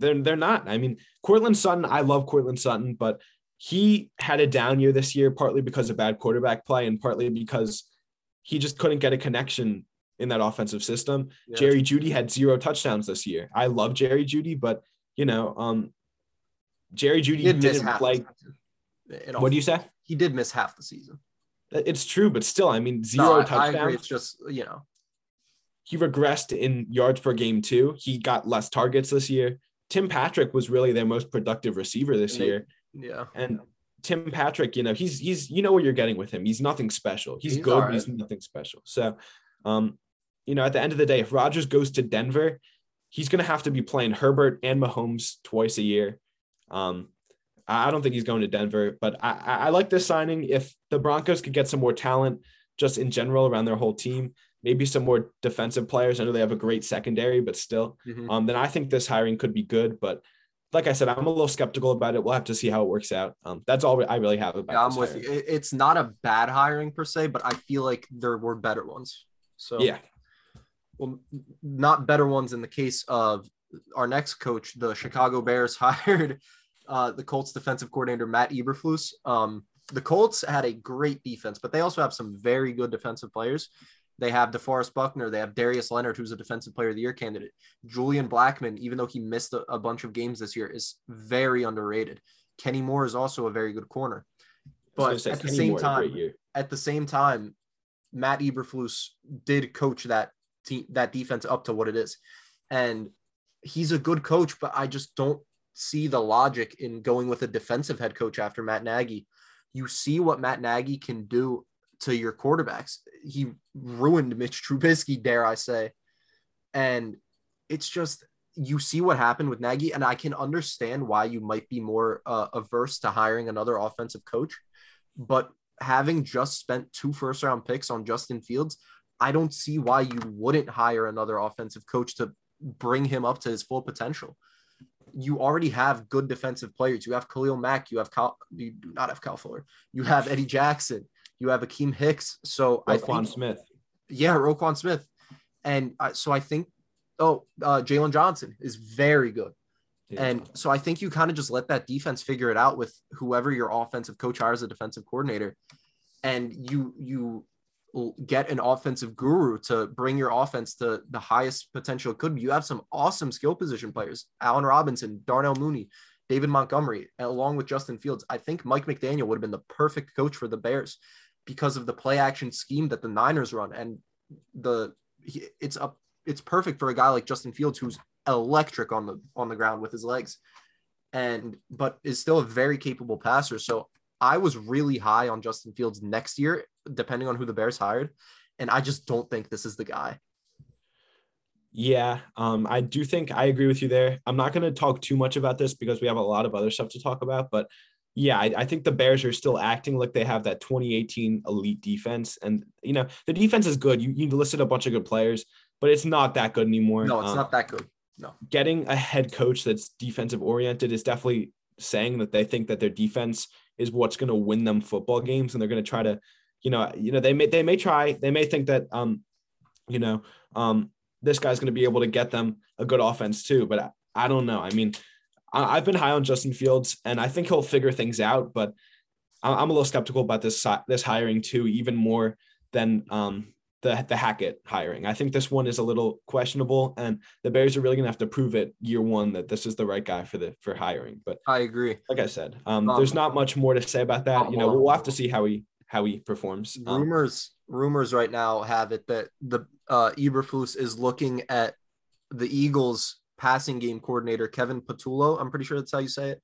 They're, they're not. I mean, Courtland Sutton, I love Courtland Sutton, but he had a down year this year, partly because of bad quarterback play and partly because he just couldn't get a connection in that offensive system. Yeah. Jerry Jeudy had zero touchdowns this year. I love Jerry Jeudy, but you know, um, Jerry Jeudy did didn't like. What do you say? He did miss half the season. It's true, but still, I mean, zero no, touchdowns. I agree. It's just you know, he regressed in yards per game too. He got less targets this year. Tim Patrick was really their most productive receiver this they, year. Yeah. And Tim Patrick, you know, he's he's you know what you're getting with him. He's nothing special. He's, he's good, right. but he's nothing special. So, um, you know, at the end of the day, if Rodgers goes to Denver, he's going to have to be playing Herbert and Mahomes twice a year. Um, I don't think he's going to Denver, but I, I like this signing. If the Broncos could get some more talent just in general around their whole team, maybe some more defensive players. I know they have a great secondary, but still, mm-hmm. um, then I think this hiring could be good. But like I said, I'm a little skeptical about it. We'll have to see how it works out. Um, that's all I really have about. Yeah, I'm with hiring. you. It's not a bad hiring per se, but I feel like there were better ones. So yeah, well, not better ones in the case of our next coach. The Chicago Bears hired uh, the Colts defensive coordinator Matt Eberflus. Um, the Colts had a great defense, but they also have some very good defensive players. They have DeForest Buckner. They have Darius Leonard, who's a Defensive Player of the Year candidate. Julian Blackmon, even though he missed a, a bunch of games this year, is very underrated. Kenny Moore is also a very good corner. But at the same Moore, time, at the same time, Matt Eberflus did coach that team, that defense up to what it is, and he's a good coach. But I just don't see the logic in going with a defensive head coach after Matt Nagy. You see what Matt Nagy can do to your quarterbacks. He ruined Mitch Trubisky, dare I say. And it's just you see what happened with Nagy, and I can understand why you might be more uh, averse to hiring another offensive coach. But having just spent two first round picks on Justin Fields, I don't see why you wouldn't hire another offensive coach to bring him up to his full potential. You already have good defensive players. You have Khalil Mack. You have Cal. You do not have Kyle Fuller. You have Eddie Jackson. You have Akeem Hicks. So Roquan I think, Smith. Yeah, Roquan Smith. And I, so I think, oh, uh, Jaylon Johnson is very good. And so I think you kind of just let that defense figure it out with whoever your offensive coach hires a defensive coordinator, and you you get an offensive guru to bring your offense to the highest potential it could be. You have some awesome skill position players: Allen Robinson, Darnell Mooney, David Montgomery, along with Justin Fields. I think Mike McDaniel would have been the perfect coach for the Bears because of the play action scheme that the Niners run, and the it's up it's perfect for a guy like Justin Fields who's electric on the on the ground with his legs and but is still a very capable passer. So i was really high on justin fields next year depending on who the bears hired. And i just don't think this is the guy. Yeah um, i do think i agree with you there. I'm not going to talk too much about this because we have a lot of other stuff to talk about but yeah I, I think the bears are still acting like they have that 2018 elite defense. And you know the defense is good. You, you listed a bunch of good players but it's not that good anymore. No it's um, not that good. No. Getting a head coach that's defensive oriented is definitely saying that they think that their defense is what's going to win them football games and they're going to try to you know you know they may they may try they may think that um you know um this guy's going to be able to get them a good offense too but I, I don't know. I mean I, have been high on Justin Fields and I think he'll figure things out but I'm a little skeptical about this this hiring too even more than um the the Hackett hiring. I think this one is a little questionable, and the Bears are really gonna have to prove it year one that this is the right guy for the for hiring. But I agree. Like I said, um, um there's not much more to say about that. You know, we'll have to see how he how he performs. Um, rumors rumors right now have it that the uh, Eberflus is looking at the Eagles passing game coordinator Kevin Patullo. I'm pretty sure that's how you say it,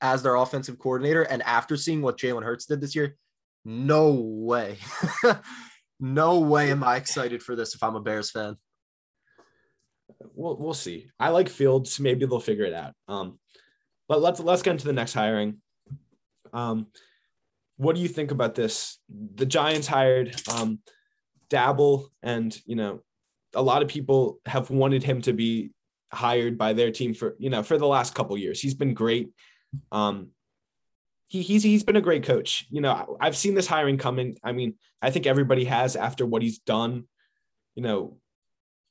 as their offensive coordinator. And after seeing what Jalen Hurts did this year, no way. no way am I excited for this if I'm a Bears fan. We'll we'll see. I like Fields. Maybe they'll figure it out. Um, but let's let's get into the next hiring. Um, what do you think about this? The Giants hired um, Daboll, and you know, a lot of people have wanted him to be hired by their team for you know for the last couple years. He's been great. Um, he, he's he's been a great coach. You know, I've seen this hiring coming. I mean, I think everybody has after what he's done. You know,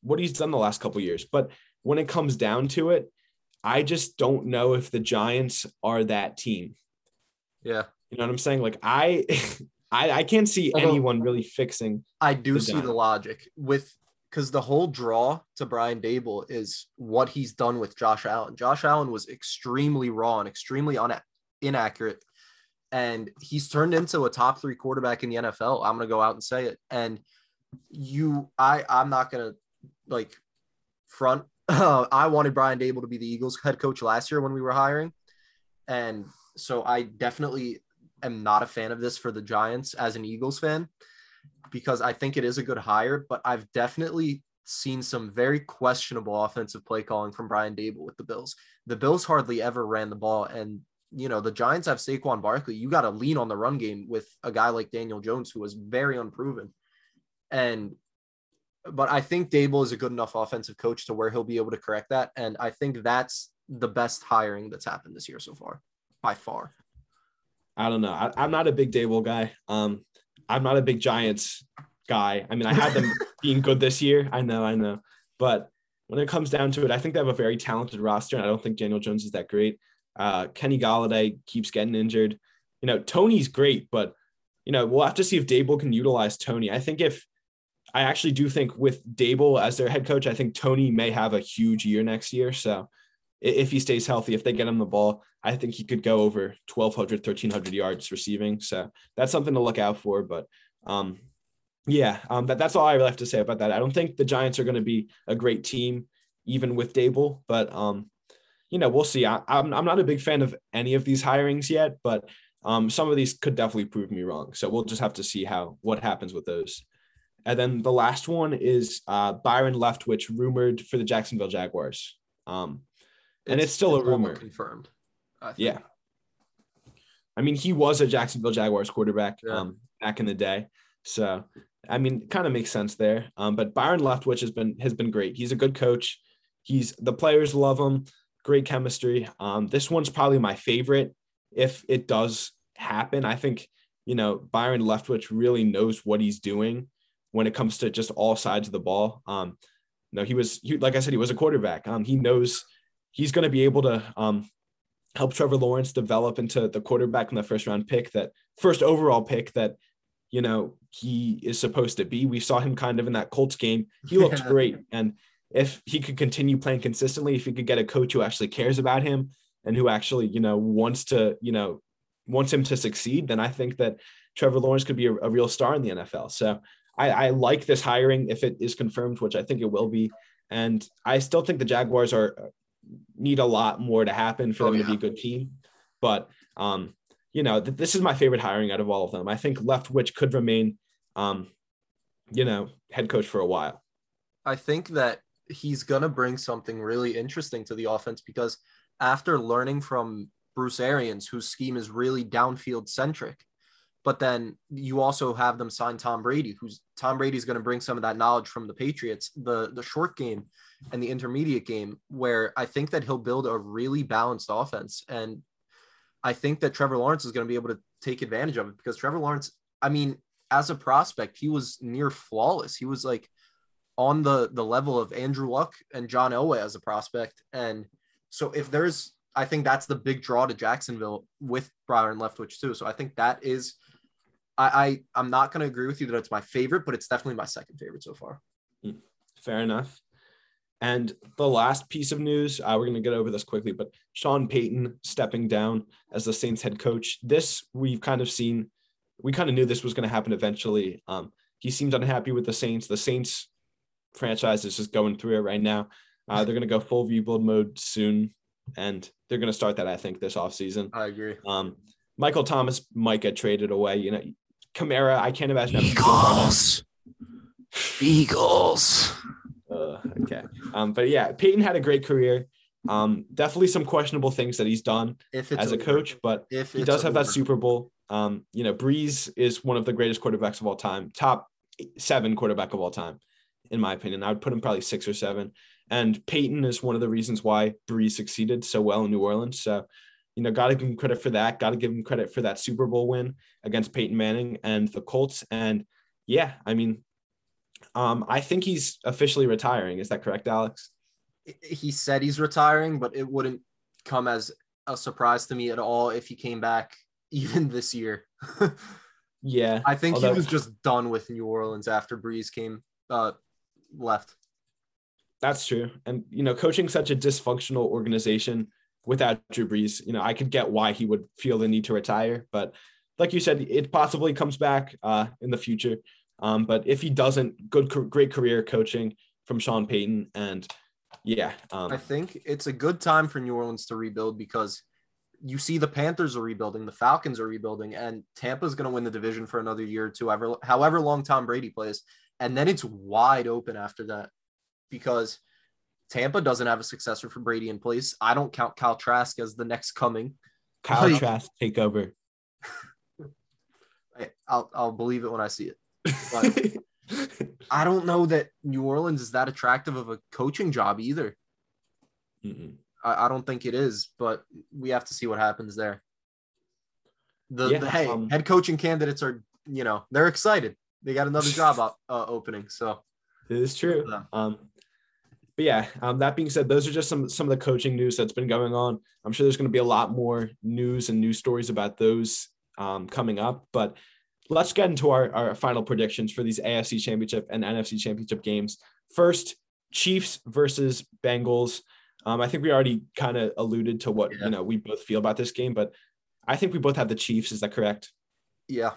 what he's done the last couple years. But when it comes down to it, I just don't know if the Giants are that team. Yeah, you know what I'm saying. Like I, I, I can't see Although, anyone really fixing. I do the see the logic with because the whole draw to Brian Daboll is what he's done with Josh Allen. Josh Allen was extremely raw and extremely un- inaccurate and he's turned into a top three quarterback in the NFL. I'm gonna go out and say it. And you, I, I'm not gonna like front. Uh, I wanted Brian Daboll to be the Eagles head coach last year when we were hiring, and so I definitely am not a fan of this for the Giants as an Eagles fan because I think it is a good hire, but I've definitely seen some very questionable offensive play calling from Brian Daboll with the Bills. The Bills hardly ever ran the ball, and you know, the Giants have Saquon Barkley. You got to lean on the run game with a guy like Daniel Jones, who was very unproven. And, but I think Daboll is a good enough offensive coach to where he'll be able to correct that. And I think that's the best hiring that's happened this year so far, by far. I don't know. I, am not a big Daboll guy. Um, I'm not a big Giants guy. I mean, I had them being good this year. I know, I know. But when it comes down to it, I think they have a very talented roster, and I don't think Daniel Jones is that great. Uh, Kenny Golladay keeps getting injured. You know, Tony's great, but you know, we'll have to see if Daboll can utilize Tony. I think if I actually do think with Daboll as their head coach, I think Tony may have a huge year next year. So if he stays healthy, if they get him the ball, I think he could go over 1,200, 1,300 yards receiving. So that's something to look out for. But um, yeah, um, that, that's all I really have to say about that. I don't think the Giants are going to be a great team, even with Daboll. but um, you know, we'll see. I, am I'm, I'm not a big fan of any of these hirings yet, but um, some of these could definitely prove me wrong. So we'll just have to see how what happens with those. And then the last one is uh, Byron Leftwich, rumored for the Jacksonville Jaguars. Um, and it's, still a rumor. Confirmed. Yeah. I mean, he was a Jacksonville Jaguars quarterback Yeah. um, back in the day. So, I mean, kind of makes sense there. Um, but Byron Leftwich has been has been great. He's a good coach. He's the players love him. Great chemistry. Um, this one's probably my favorite. If it does happen, I think you know Byron Leftwich really knows what he's doing when it comes to just all sides of the ball. Um, no, he was he, like I said, he was a quarterback. Um, he knows he's going to be able to um, help Trevor Lawrence develop into the quarterback in the first round pick, that first overall pick that you know he is supposed to be. We saw him kind of in that Colts game. He looked Yeah. great, and if he could continue playing consistently, if he could get a coach who actually cares about him and who actually you know wants to you know wants him to succeed, then I think that Trevor Lawrence could be a, a real star in the NFL. So I, I like this hiring if it is confirmed, which I think it will be. And I still think the Jaguars are need a lot more to happen for Oh, them to be a good team. But um, you know, th- this is my favorite hiring out of all of them. I think Leftwich could remain, um, you know, head coach for a while. I think that he's going to bring something really interesting to the offense because after learning from Bruce Arians, whose scheme is really downfield centric, but then you also have them sign Tom Brady, who's Tom Brady's going to bring some of that knowledge from the Patriots, the the short game and the intermediate game, where I think that he'll build a really balanced offense. And I think that Trevor Lawrence is going to be able to take advantage of it because Trevor Lawrence, I mean, as a prospect, he was near flawless. He was like on the the level of Andrew Luck and John Elway as a prospect. And so if there's I think that's the big draw to Jacksonville with Byron Leftwich too. So I think that is I, I I'm not gonna agree with you that it's my favorite, but it's definitely my second favorite so far. Fair enough. And the last piece of news, uh, we're going to get over this quickly, but Sean Payton stepping down as the Saints head coach. This we've kind of seen, we kind of knew this was going to happen eventually. Um, he seems unhappy with the Saints. The Saints franchise is just going through it right now. Uh, they're going to go full rebuild mode soon, and they're going to start that, I think, this offseason. I agree. Um, Michael Thomas might get traded away. You know, Kamara, I can't imagine. having to deal with right now. Eagles. Uh, okay. Um, but yeah, Payton had a great career. Um, definitely some questionable things that he's done If it's as a over. coach, but if he it's does have that. Super Bowl. Um, you know, Brees is one of the greatest quarterbacks of all time, top seven quarterback of all time, in my opinion. I would put him probably six or seven. And Payton is one of the reasons why Brees succeeded so well in New Orleans. So, you know, got to give him credit for that. Got to give him credit for that Super Bowl win against Peyton Manning and the Colts. And yeah, I mean, um, I think he's officially retiring. Is that correct, Alex? he said he's retiring, but it wouldn't come as a surprise to me at all if he came back even this year. Yeah. I think Although- he was just done with New Orleans after Brees came uh left. That's true. And, you know, coaching such a dysfunctional organization without Drew Brees, you know, I could get why he would feel the need to retire. But like you said, it possibly comes back uh, in the future. Um, but if he doesn't, good, great career coaching from Sean Payton. And yeah. Um, I think it's a good time for New Orleans to rebuild because you see the Panthers are rebuilding, the Falcons are rebuilding, and Tampa's going to win the division for another year or two, however, however long Tom Brady plays. And then it's wide open after that because Tampa doesn't have a successor for Brady in place. I don't count Kyle Trask as the next coming. Kyle like- Trask take over. I'll, I'll believe it when I see it. But I don't know that New Orleans is that attractive of a coaching job either. I, I don't think it is, but we have to see what happens there. The, Yeah, the hey, um, head coaching candidates are, you know, they're excited. They got another job up, uh, opening. So It is true. Um, but yeah, um, that being said, those are just some some of the coaching news that's been going on. I'm sure there's going to be a lot more news and news stories about those um, coming up. But let's get into our, our final predictions for these AFC Championship and NFC Championship games. First, Chiefs versus Bengals. Um, I think we already kind of alluded to what Yeah. you know we both feel about this game, but I think we both have the Chiefs. Is that correct? yeah,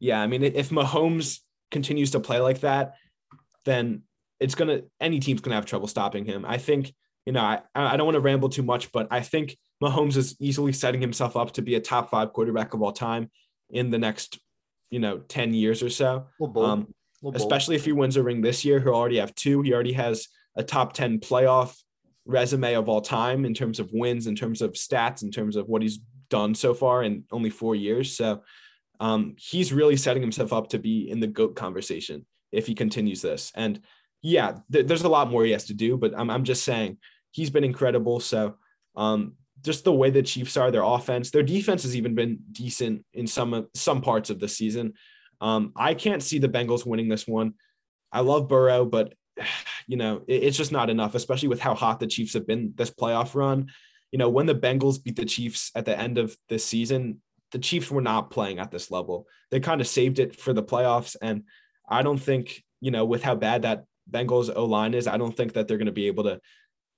Yeah, I mean, if Mahomes continues to play like that, then it's gonna any team's gonna have trouble stopping him. I think you know I I don't want to ramble too much, but I think Mahomes is easily setting himself up to be a top five quarterback of all time in the next you know ten years or so. Um, especially if he wins a ring this year. He'll already have two. He already has a top 10 playoff resume of all time in terms of wins, in terms of stats, in terms of what he's done so far in only four years. So um, he's really setting himself up to be in the GOAT conversation if he continues this. And yeah, th- there's a lot more he has to do, but I'm, I'm just saying he's been incredible. So um, just the way the Chiefs are, their offense, their defense has even been decent in some some parts of the season. Um, I can't see the Bengals winning this one. I love Burrow, but you know it, it's just not enough, especially with how hot the Chiefs have been this playoff run. You know when the Bengals beat the Chiefs at the end of this season, the Chiefs were not playing at this level. They kind of saved it for the playoffs, and I don't think you know with how bad that Bengals O line is, I don't think that they're going to be able to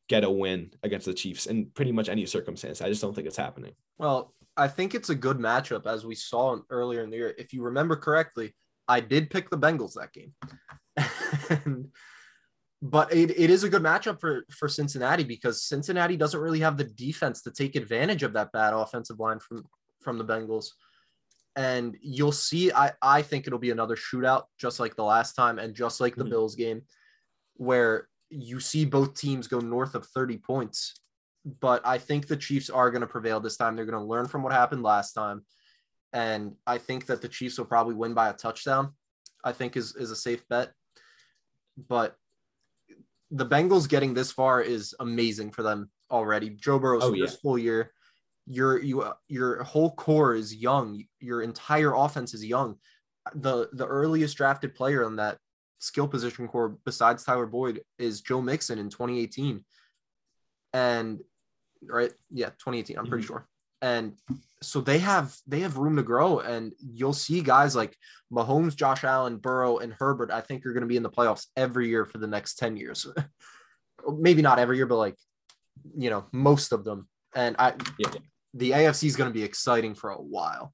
get a win against the Chiefs in pretty much any circumstance. I just don't think it's happening. Well, I think it's a good matchup as we saw earlier in the year. If you remember correctly, I did pick the Bengals that game. and, but it, it is a good matchup for, for Cincinnati because Cincinnati doesn't really have the defense to take advantage of that bad offensive line from, from the Bengals. And you'll see, I, I think it'll be another shootout, just like the last time, and just like the mm-hmm. Bills game, where you see both teams go north of 30 points. But I think the Chiefs are going to prevail this time. They're going to learn from what happened last time. And I think that the Chiefs will probably win by a touchdown, I think is, is a safe bet. But the Bengals getting this far is amazing for them already. Joe Burrow's oh, yeah. full year. Your you your whole core is young. Your entire offense is young. The the earliest drafted player on that skill position core besides Tyler Boyd is Joe Mixon in 2018. And right, yeah, 2018, I'm pretty mm-hmm. sure. And so they have they have room to grow, and you'll see guys like Mahomes, Josh Allen, Burrow, and Herbert. I think are going to be in the playoffs every year for the next 10 years. Maybe not every year, but like you know, most of them. And I yeah. The AFC is going to be exciting for a while.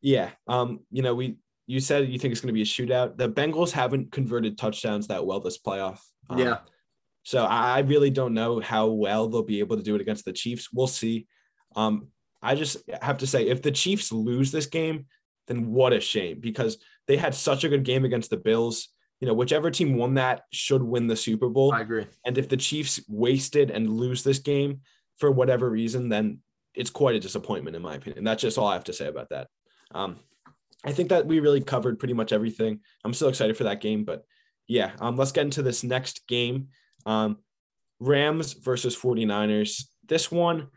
Yeah. Um, you know, we you said you think it's going to be a shootout. The Bengals haven't converted touchdowns that well this playoff. Um, yeah. So I really don't know how well they'll be able to do it against the Chiefs. We'll see. Um, I just have to say, if the Chiefs lose this game, then what a shame because they had such a good game against the Bills. You know, whichever team won that should win the Super Bowl. I agree. And if the Chiefs wasted and lose this game for whatever reason, then it's quite a disappointment, in my opinion. That's just all I have to say about that. Um, I think that we really covered pretty much everything. I'm still excited for that game, but yeah, um, let's get into this next game. Um, Rams versus 49ers. This one,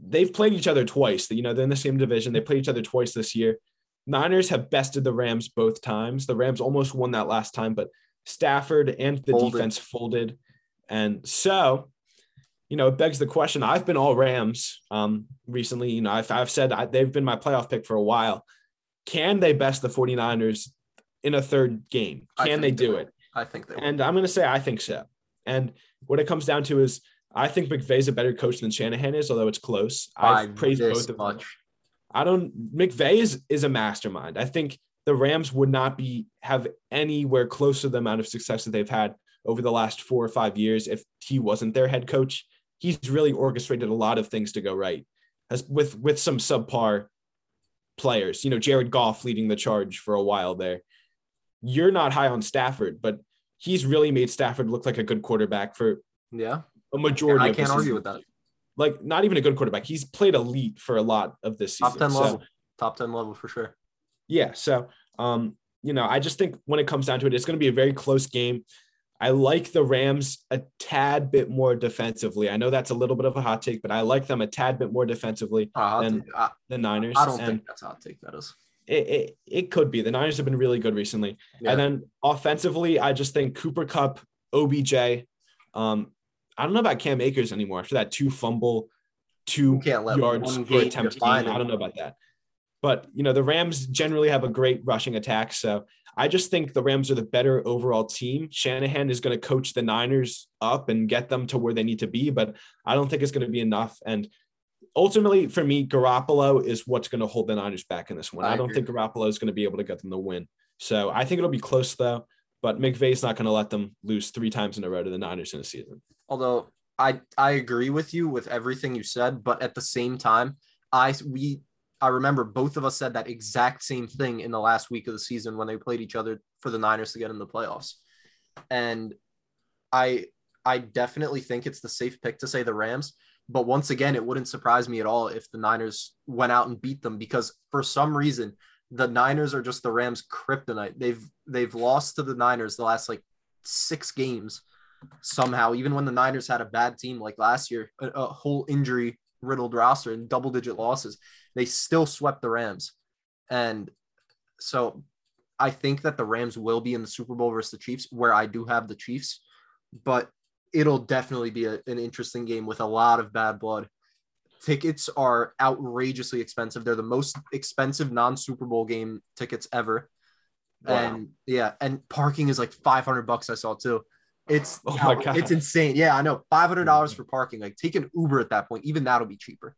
they've played each other twice. You know, they're in the same division. They played each other twice this year. Niners have bested the Rams both times. The Rams almost won that last time, but Stafford and the folded. defense folded. And so, you know, it begs the question. I've been all Rams um, recently. You know, I've, I've said I, they've been my playoff pick for a while. Can they best the 49ers in a third game? Can they do they it? I think they will. And I'm going to say I think so. And what it comes down to is I think McVay's a better coach than Shanahan is, although it's close. I praise both of much. them. I don't McVay is is a mastermind. I think the Rams would not be have anywhere close to the amount of success that they've had over the last four or five years if he wasn't their head coach. He's really orchestrated a lot of things to go right. As with with some subpar players. You know, Jared Goff leading the charge for a while there. You're not high on Stafford, but he's really made Stafford look like a good quarterback for yeah a majority. Of. I can't argue with that. Like not even a good quarterback. He's played elite for a lot of this season. Top ten so, level. Top ten level for sure. Yeah. So um, you know, I just think when it comes down to it, it's going to be a very close game. I like the Rams a tad bit more defensively. I know that's a little bit of a hot take, but I like them a tad bit more defensively uh, than I, the Niners. I don't and think that's a hot take. That is. It, it, it could be. The Niners have been really good recently. Yeah. And then offensively, I just think Cooper Kupp, OBJ. Um, I don't know about Cam Akers anymore after that two fumble, two yards per attempt. I don't know about that. But you know, the Rams generally have a great rushing attack. So I just think the Rams are the better overall team. Shanahan is going to coach the Niners up and get them to where they need to be, but I don't think it's going to be enough. And ultimately, for me, Garoppolo is what's going to hold the Niners back in this one. I, I don't think Garoppolo is going to be able to get them the win. So I think it'll be close though. But McVay's not going to let them lose three times in a row to the Niners in a season. Although I I agree with you with everything you said, but at the same time, I we I remember both of us said that exact same thing in the last week of the season when they played each other for the Niners to get in the playoffs. And I I definitely think it's the safe pick to say the Rams. But once again, it wouldn't surprise me at all if the Niners went out and beat them because for some reason the Niners are just the Rams kryptonite. They've they've lost to the Niners the last like six games somehow. Even when the Niners had a bad team like last year, a, a whole injury riddled roster and double digit losses, they still swept the Rams. And so I think that the Rams will be in the Super Bowl versus the Chiefs, where I do have the Chiefs, but it'll definitely be a, an interesting game with a lot of bad blood. Tickets are outrageously expensive. They're the most expensive non Super Bowl game tickets ever. Wow. And yeah, and parking is like 500 bucks. I saw too. It's oh my God. it's insane. Yeah, I know. Five hundred dollars for parking. Like take an Uber at that point. Even that'll be cheaper.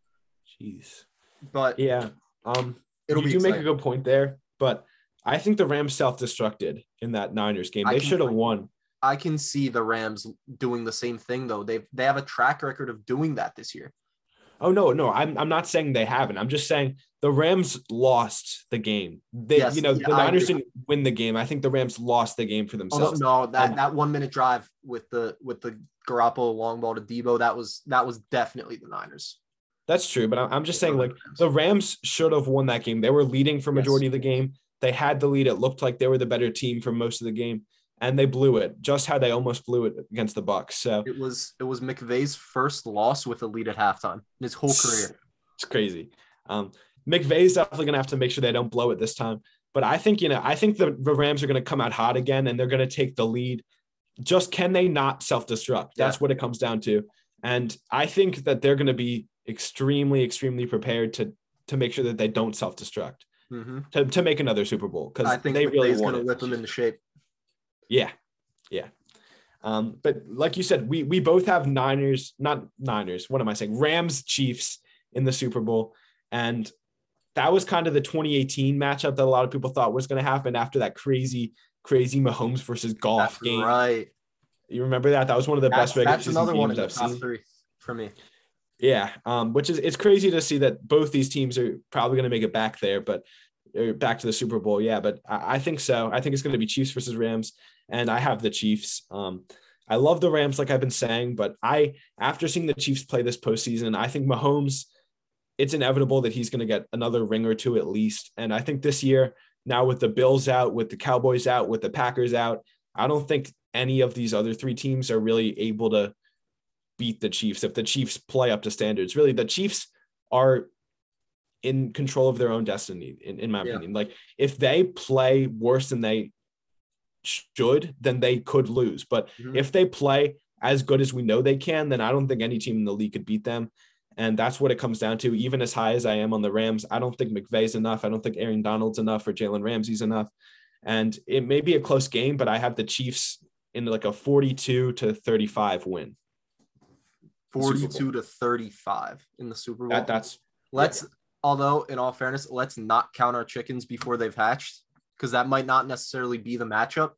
Jeez. But yeah, um, it'll you do exciting. make a good point there. But I think the Rams self-destructed in that Niners game. They should have won. I can see the Rams doing the same thing though. They they have a track record of doing that this year. Oh no, no, I'm I'm not saying they haven't. I'm just saying the Rams lost the game. They, yes, you know, yeah, the Niners didn't win the game. I think the Rams lost the game for themselves. Oh, no, that and, that one minute drive with the with the Garoppolo long ball to Deebo that was that was definitely the Niners. That's true, but I'm just saying, like the Rams should have won that game. They were leading for majority yes. of the game. They had the lead. It looked like they were the better team for most of the game and they blew it just how they almost blew it against the Bucs. So it was it was McVay's first loss with a lead at halftime in his whole career. It's crazy. Um, McVay's definitely gonna have to make sure they don't blow it this time. But I think you know I think the, the Rams are gonna come out hot again and they're gonna take the lead. Just can they not self destruct? That's yeah. what it comes down to. And I think that they're gonna be extremely extremely prepared to to make sure that they don't self destruct. Mm-hmm. To, to make another Super Bowl because I think they really want to whip them into shape. Yeah, yeah. Um, but like you said, we we both have Niners, not Niners. What am I saying? Rams, Chiefs in the Super Bowl, and that was kind of the 2018 matchup that a lot of people thought was going to happen after that crazy, crazy Mahomes versus Goff that's game. Right. You remember that? That was one of the that's, best regular another one in the top three for me. Yeah, um, which is it's crazy to see that both these teams are probably going to make it back there, but back to the Super Bowl. Yeah, but I, I think so. I think it's going to be Chiefs versus Rams and I have the Chiefs. Um, I love the Rams, like I've been saying, but I, after seeing the Chiefs play this postseason, I think Mahomes, it's inevitable that he's going to get another ring or two at least. And I think this year, now with the Bills out, with the Cowboys out, with the Packers out, I don't think any of these other three teams are really able to beat the Chiefs if the Chiefs play up to standards. Really, the Chiefs are in control of their own destiny, in, in my yeah. opinion. Like if they play worse than they should, then they could lose. But mm-hmm. if they play as good as we know they can, then I don't think any team in the league could beat them. And that's what it comes down to. Even as high as I am on the Rams, I don't think McVay's enough. I don't think Aaron Donald's enough or Jalen Ramsey's enough. And it may be a close game, but I have the Chiefs in like a 42 to 35 win. 42 to 35 in the Super Bowl. That, that's let's yeah. although in all fairness, let's not count our chickens before they've hatched because that might not necessarily be the matchup.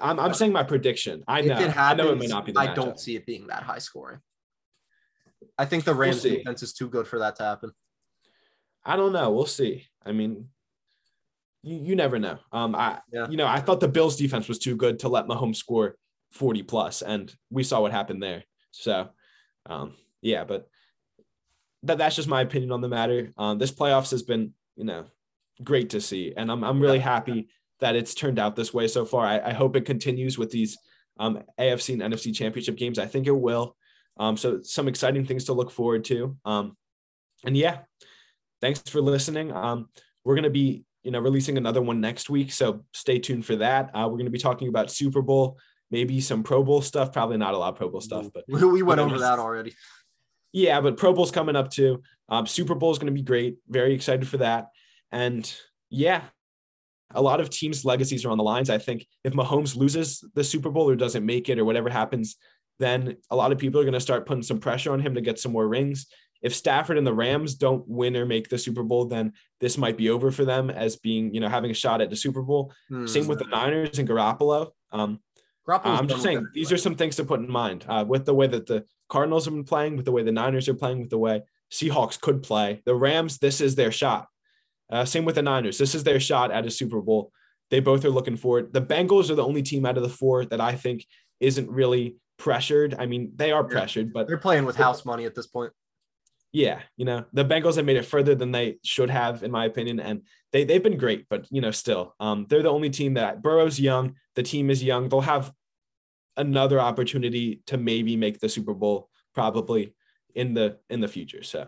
I'm, I'm saying my prediction. I know. Happens, I know it may not be. I matchup. don't see it being that high scoring. I think the Rams we'll defense is too good for that to happen. I don't know. We'll see. I mean, you, you never know. Um, I yeah. you know I thought the Bills defense was too good to let Mahomes score 40 plus, and we saw what happened there. So, um, yeah, but that, that's just my opinion on the matter. Um, this playoffs has been you know great to see. And I'm, I'm really happy that it's turned out this way so far. I, I hope it continues with these um, AFC and NFC championship games. I think it will. Um, so some exciting things to look forward to. Um, and yeah, thanks for listening. Um, we're going to be, you know, releasing another one next week. So stay tuned for that. Uh, we're going to be talking about Super Bowl, maybe some Pro Bowl stuff, probably not a lot of Pro Bowl stuff, but we went over that already. Yeah, but Pro Bowl's coming up too. Um, Super Bowl is going to be great. Very excited for that. And yeah, a lot of teams' legacies are on the lines. I think if Mahomes loses the Super Bowl or doesn't make it or whatever happens, then a lot of people are going to start putting some pressure on him to get some more rings. If Stafford and the Rams don't win or make the Super Bowl, then this might be over for them as being, you know, having a shot at the Super Bowl. Mm. Same with the Niners and Garoppolo. Um, I'm just saying these are some things to put in mind uh, with the way that the Cardinals have been playing, with the way the Niners are playing, with the way Seahawks could play. The Rams, this is their shot. Uh, same with the Niners. This is their shot at a Super Bowl. they both are looking forward. The Bengals are the only team out of the four that I think isn't really pressured. I mean, they are pressured, but they're playing with house money at this point. Yeah, you know, the Bengals have made it further than they should have, in my opinion, and they they've been great, but you know, still, um, they're the only team that Burrow's young, the team is young. They'll have another opportunity to maybe make the Super Bowl probably in the in the future. So,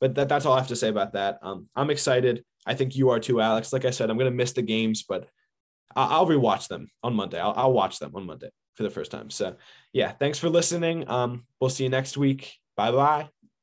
but that, that's all I have to say about that. Um, I'm excited. I think you are too, Alex. Like I said, I'm gonna miss the games, but I'll, I'll rewatch them on Monday. I'll, I'll watch them on Monday for the first time. So, yeah, thanks for listening. Um, we'll see you next week. Bye bye.